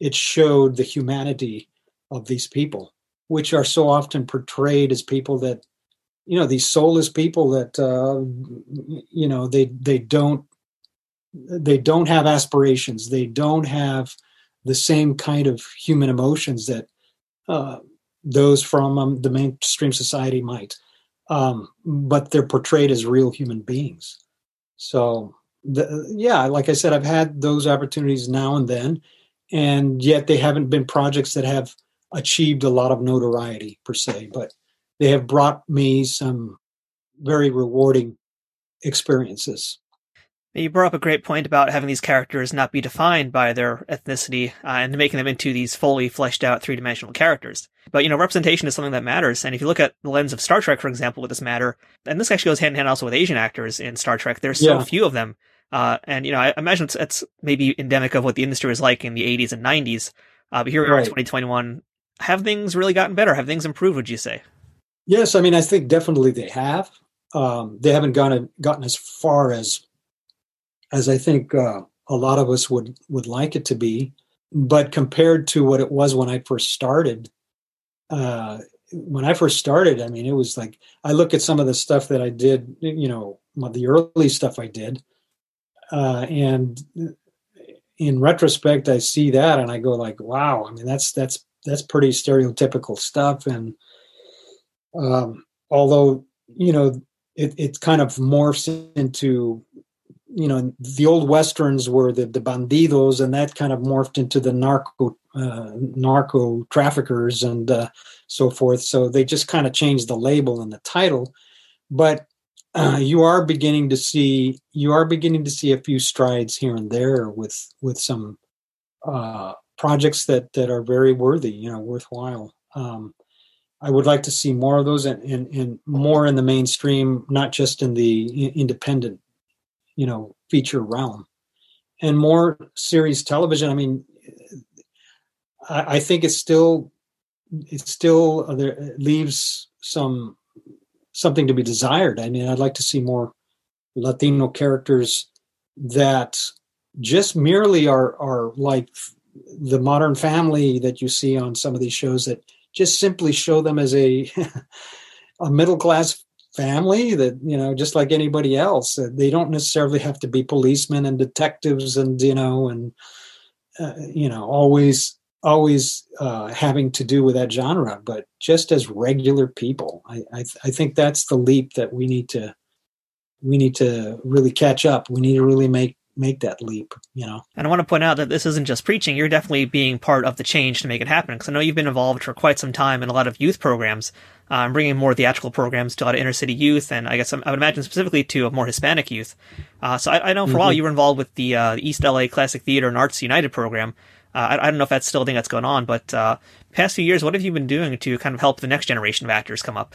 it showed the humanity of these people, which are so often portrayed as people that you know these soulless people that uh, you know they they don't they don't have aspirations they don't have the same kind of human emotions that uh, those from um, the mainstream society might, um, but they're portrayed as real human beings. So, the, yeah, like I said, I've had those opportunities now and then, and yet they haven't been projects that have achieved a lot of notoriety per se, but they have brought me some very rewarding experiences. You brought up a great point about having these characters not be defined by their ethnicity uh, and making them into these fully fleshed out three dimensional characters. But, you know, representation is something that matters. And if you look at the lens of Star Trek, for example, with this matter, and this actually goes hand in hand also with Asian actors in Star Trek, there's so yeah. few of them. Uh, and, you know, I imagine it's, it's, maybe endemic of what the industry was like in the 80s and 90s. Uh, but here we are in 2021. Have things really gotten better? Have things improved, would you say? Yes, I mean, I think definitely they have. Um, they haven't gone, gotten as far as as I think uh, a lot of us would would like it to be. But compared to what it was when I first started, uh, when I first started, I mean, it was like I look at some of the stuff that I did, you know, the early stuff I did, uh, and in retrospect, I see that and I go like, wow. I mean, that's that's that's pretty stereotypical stuff. And um, although you know, it, it kind of morphs into you know the old westerns were the, the bandidos and that kind of morphed into the narco uh, narco traffickers and uh, so forth. So they just kind of changed the label and the title. But uh, you are beginning to see you are beginning to see a few strides here and there with with some uh, projects that that are very worthy you know worthwhile. Um, I would like to see more of those and, and, and more in the mainstream, not just in the independent you know feature realm. And more series television i mean i, I think it's still it still uh, there it leaves some something to be desired. I mean i'd like to see more latino characters that just merely are are like the modern family that you see on some of these shows that just simply show them as a a middle class family that you know just like anybody else they don't necessarily have to be policemen and detectives and you know and uh, you know always always uh, having to do with that genre, but just as regular people. I, I, I think that's the leap that we need to we need to really catch up. We need to really make make that leap, you know. And I want to point out that this isn't just preaching. You're definitely being part of the change to make it happen. Because I know you've been involved for quite some time in a lot of youth programs, um, bringing more theatrical programs to a lot of inner city youth, and I guess I would imagine specifically to a more Hispanic youth. Uh, so I, I, know for mm-hmm. a while mm-hmm. you were involved with the, uh, East LA Classic Theater and Arts United program. Uh, I, I, don't know if that's still a thing that's going on, but uh, past few years, what have you been doing to kind of help the next generation of actors come up?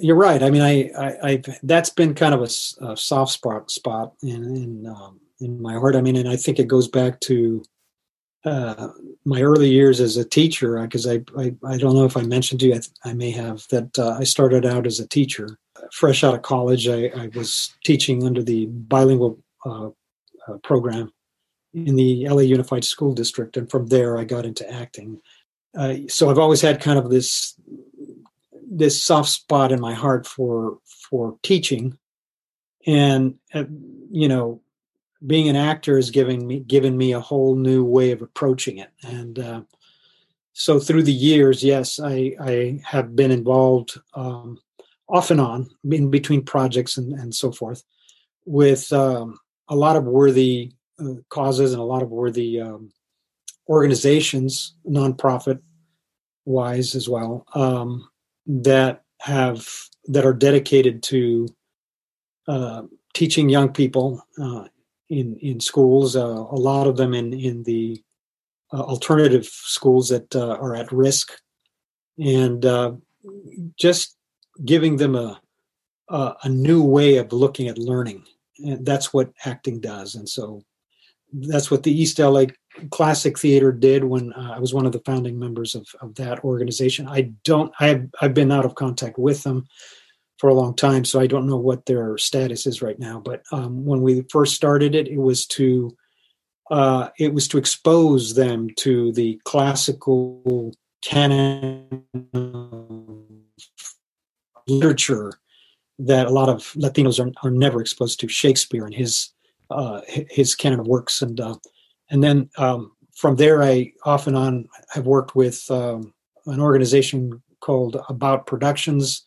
You're right. I mean, I, I, have that's been kind of a, a soft spot spot in in, um, in my heart. I mean, and I think it goes back to uh, my early years as a teacher because I, I, I don't know if I mentioned to you I, I may have that uh, I started out as a teacher fresh out of college I, I was teaching under the bilingual uh, uh program in the LA Unified School District, and from there I got into acting. So I've always had kind of this this soft spot in my heart for for teaching, and uh, you know, being an actor has given me given me a whole new way of approaching it, and uh, so through the years, yes, I I have been involved um, off and on in between projects and and so forth with um, a lot of worthy uh, causes and a lot of worthy um, organizations, nonprofit wise as well, um, that have that are dedicated to uh, teaching young people uh, in in schools. Uh, a lot of them in in the uh, alternative schools that uh, are at risk, and just giving them a, a a new way of looking at learning. And that's what acting does. And so that's what the East LA Classic Theater did when uh, I was one of the founding members of, of that organization. I don't, I've, I've been out of contact with them for a long time, so I don't know what their status is right now. But um, when we first started it, it was to, uh, it was to expose them to the classical canon literature that a lot of Latinos are, are never exposed to. Shakespeare and his uh, his canon of works, and uh, and then um, from there, I off and on have worked with um, an organization called About Productions.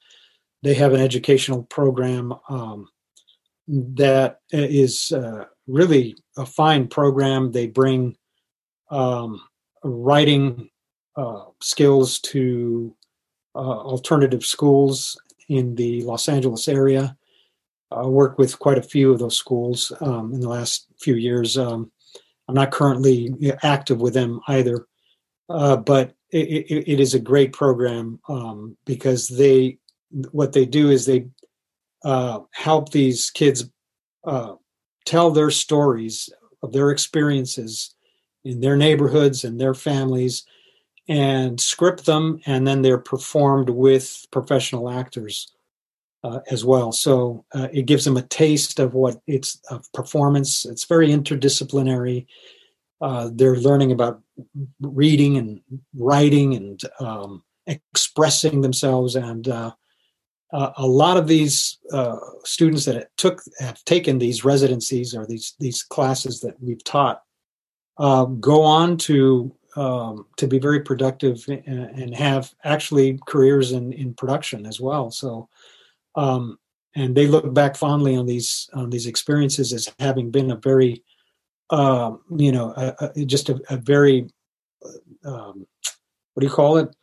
They have an educational program um, that is uh, really a fine program. They bring um, writing uh, skills to uh, alternative schools in the Los Angeles area uh, worked with quite a few of those schools um, in the last few years. Um, I'm not currently active with them either, uh, but it, it, it is a great program um, because they what they do is they uh, help these kids uh, tell their stories of their experiences in their neighborhoods and their families and script them and then they're performed with professional actors uh, as well. So uh, it gives them a taste of what it's of performance. It's very interdisciplinary. Uh, they're learning about reading and writing and um, expressing themselves. And uh, a lot of these uh, students that took have taken these residencies or these these classes that we've taught uh, go on to um, to be very productive and, and, have actually careers in in production as well. So um, and they look back fondly on these on these experiences as having been a very, uh, you know, a, a, just a, a very, um, what do you call it?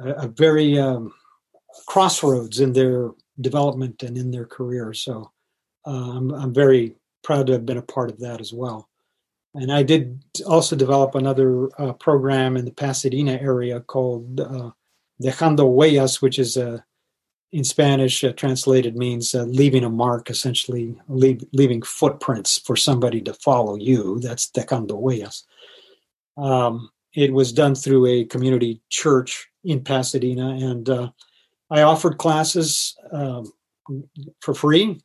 A, very um, crossroads in their development and in their career. So uh, I'm, I'm very proud to have been a part of that as well. And I did also develop another uh, program in the Pasadena area called uh, Dejando Huellas, which is a in Spanish, uh, translated means uh, leaving a mark, essentially leave, leaving footprints for somebody to follow you. That's dejando huellas. Um, it was done through a community church in Pasadena, and uh, I offered classes um, for free,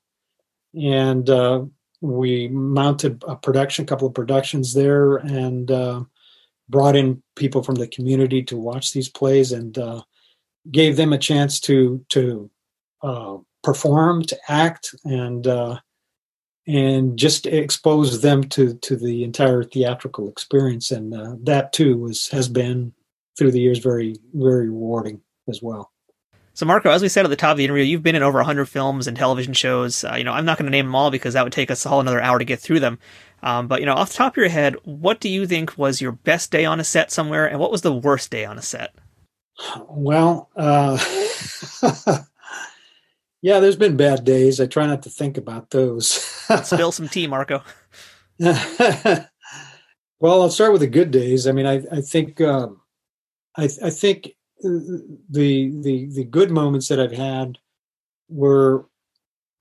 and uh, we mounted a production, a couple of productions there, and uh, brought in people from the community to watch these plays, and uh, gave them a chance to to uh, perform, to act, and uh, and just expose them to to the entire theatrical experience. And uh, that too was has been through the years very very rewarding as well. So, Marco, as we said at the top of the interview, you've been in over 100 films and television shows. Uh, you know, I'm not going to name them all because that would take us a whole another hour to get through them. Um, but, you know, off the top of your head, what do you think was your best day on a set somewhere, and what was the worst day on a set? Well, uh, yeah, there's been bad days. I try not to think about those. Spill some tea, Marco. well, I'll start with the good days. I mean, I, I think, um, I, I think the the the good moments that I've had were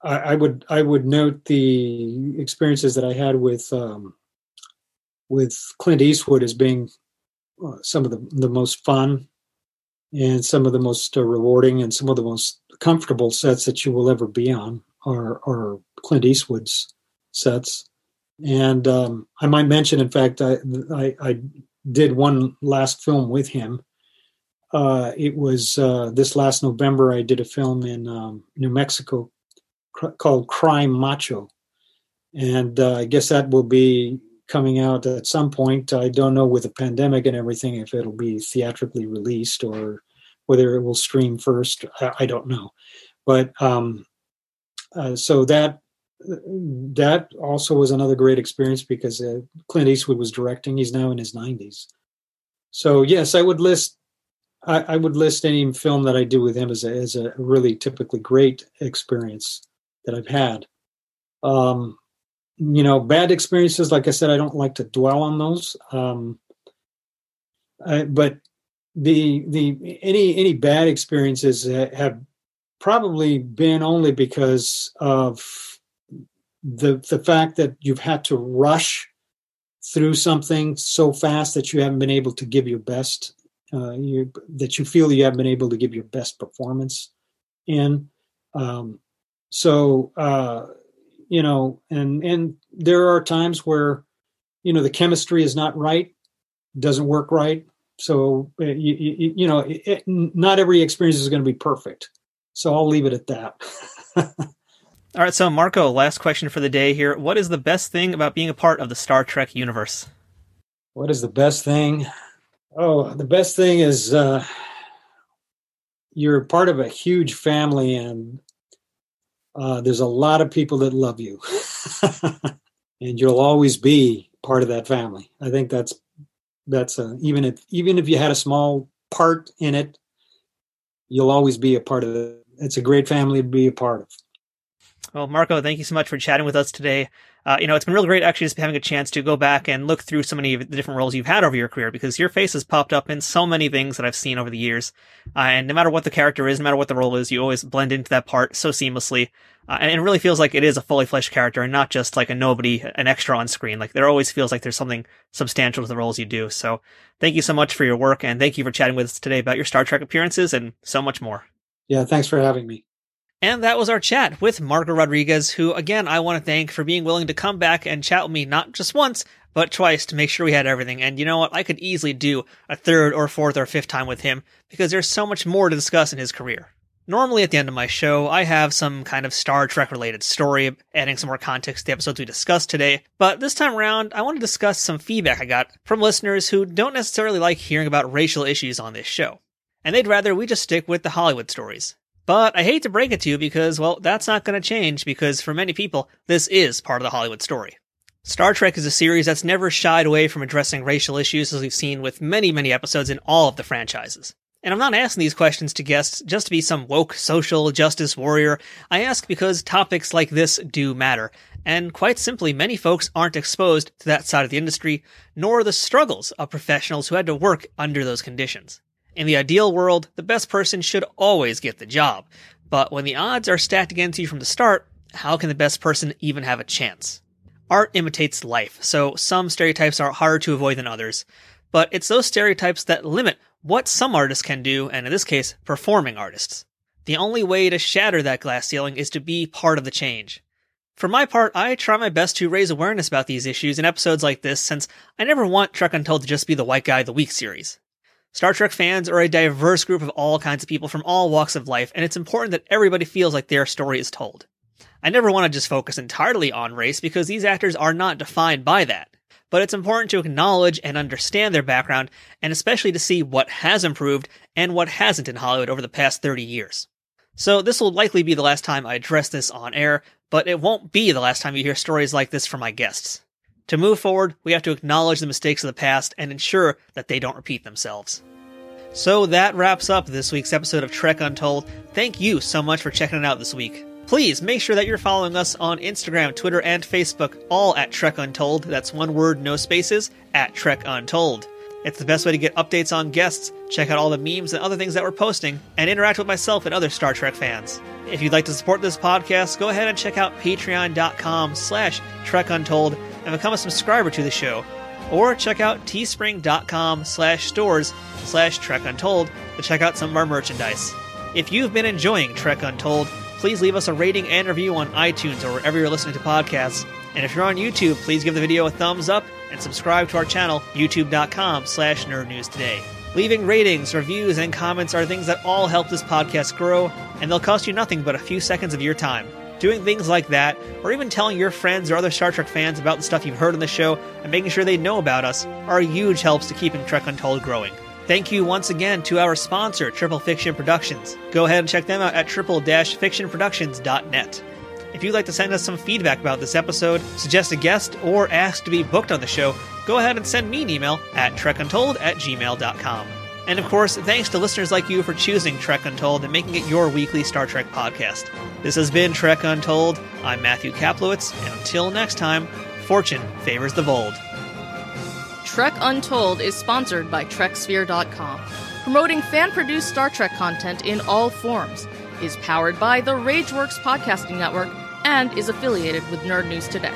I, I would I would note the experiences that I had with um, with Clint Eastwood as being uh, some of the, the most fun and some of the most uh, rewarding and some of the most comfortable sets that you will ever be on are, are Clint Eastwood's sets. And um, I might mention, in fact, I, I, I did one last film with him uh, it was uh, this last November. I did a film in um, New Mexico cr- called Cry Macho, and uh, I guess that will be coming out at some point. I don't know with the pandemic and everything if it'll be theatrically released or whether it will stream first. I, I don't know, but um, uh, so that that also was another great experience because uh, Clint Eastwood was directing. He's now in his 90s. So yes, I would list I, I, would list any film that I do with him as a, as a really typically great experience that I've had. Um, you know, bad experiences, like I said, I don't like to dwell on those. Um, I, but the the any any bad experiences have probably been only because of the the fact that you've had to rush through something so fast that you haven't been able to give your best uh, you, that you feel you have been able to give your best performance in. Um, so uh, you know, and and there are times where you know the chemistry is not right, doesn't work right. So uh, you, you, you know, it, it, not every experience is going to be perfect. So I'll leave it at that. All right, so Marco, last question for the day here. What is the best thing about being a part of the Star Trek universe? What is the best thing? Oh, the best thing is uh, you're part of a huge family, and uh, there's a lot of people that love you, and you'll always be part of that family. I think that's that's a, even if even if you had a small part in it, you'll always be a part of it. It's a great family to be a part of. Well, Marco, thank you so much for chatting with us today. Uh, you know, it's been really great actually just having a chance to go back and look through so many of the different roles you've had over your career because your face has popped up in so many things that I've seen over the years. Uh, and no matter what the character is, no matter what the role is, you always blend into that part so seamlessly. Uh, and it really feels like it is a fully fleshed character and not just like a nobody, an extra on screen. Like there always feels like there's something substantial to the roles you do. So thank you so much for your work and thank you for chatting with us today about your Star Trek appearances and so much more. Yeah, thanks for having me. And that was our chat with Marco Rodriguez, who again I want to thank for being willing to come back and chat with me not just once, but twice to make sure we had everything. And you know what? I could easily do a third or fourth or fifth time with him because there's so much more to discuss in his career. Normally at the end of my show, I have some kind of Star Trek related story, adding some more context to the episodes we discussed today. But this time around, I want to discuss some feedback I got from listeners who don't necessarily like hearing about racial issues on this show. And they'd rather we just stick with the Hollywood stories. But I hate to break it to you because, well, that's not going to change because for many people, this is part of the Hollywood story. Star Trek is a series that's never shied away from addressing racial issues as we've seen with many, many episodes in all of the franchises. And I'm not asking these questions to guests just to be some woke social justice warrior. I ask because topics like this do matter. And quite simply, many folks aren't exposed to that side of the industry, nor the struggles of professionals who had to work under those conditions. In the ideal world, the best person should always get the job. But when the odds are stacked against you from the start, how can the best person even have a chance? Art imitates life, so some stereotypes are harder to avoid than others. But it's those stereotypes that limit what some artists can do, and in this case, performing artists. The only way to shatter that glass ceiling is to be part of the change. For my part, I try my best to raise awareness about these issues in episodes like this since I never want Trek Untold to just be the White Guy of the Week series. Star Trek fans are a diverse group of all kinds of people from all walks of life, and it's important that everybody feels like their story is told. I never want to just focus entirely on race because these actors are not defined by that. But it's important to acknowledge and understand their background, and especially to see what has improved and what hasn't in Hollywood over the past 30 years. So this will likely be the last time I address this on air, but it won't be the last time you hear stories like this from my guests. To move forward, we have to acknowledge the mistakes of the past and ensure that they don't repeat themselves. So that wraps up this week's episode of Trek Untold. Thank you so much for checking it out this week. Please make sure that you're following us on Instagram, Twitter, and Facebook, all at Trek Untold. That's one word, no spaces, at Trek Untold. It's the best way to get updates on guests, check out all the memes and other things that we're posting, and interact with myself and other Star Trek fans. If you'd like to support this podcast, go ahead and check out patreon.com slash Trek Untold and become a subscriber to the show. Or check out teespring.com slash stores slash Trek Untold to check out some of our merchandise. If you've been enjoying Trek Untold, please leave us a rating and review on iTunes or wherever you're listening to podcasts. And if you're on YouTube, please give the video a thumbs up and subscribe to our channel, youtube.com slash nerdnewstoday. Leaving ratings, reviews, and comments are things that all help this podcast grow, and they'll cost you nothing but a few seconds of your time. Doing things like that, or even telling your friends or other Star Trek fans about the stuff you've heard on the show and making sure they know about us, are huge helps to keeping Trek Untold growing. Thank you once again to our sponsor, Triple Fiction Productions. Go ahead and check them out at triple-fictionproductions.net. If you'd like to send us some feedback about this episode, suggest a guest, or ask to be booked on the show, go ahead and send me an email at trekuntold at gmail.com. And of course, thanks to listeners like you for choosing Trek Untold and making it your weekly Star Trek podcast. This has been Trek Untold. I'm Matthew Kaplowitz, and until next time, fortune favors the bold. Trek Untold is sponsored by TrekSphere.com, promoting fan produced Star Trek content in all forms, is powered by the Rageworks Podcasting Network, and is affiliated with Nerd News Today.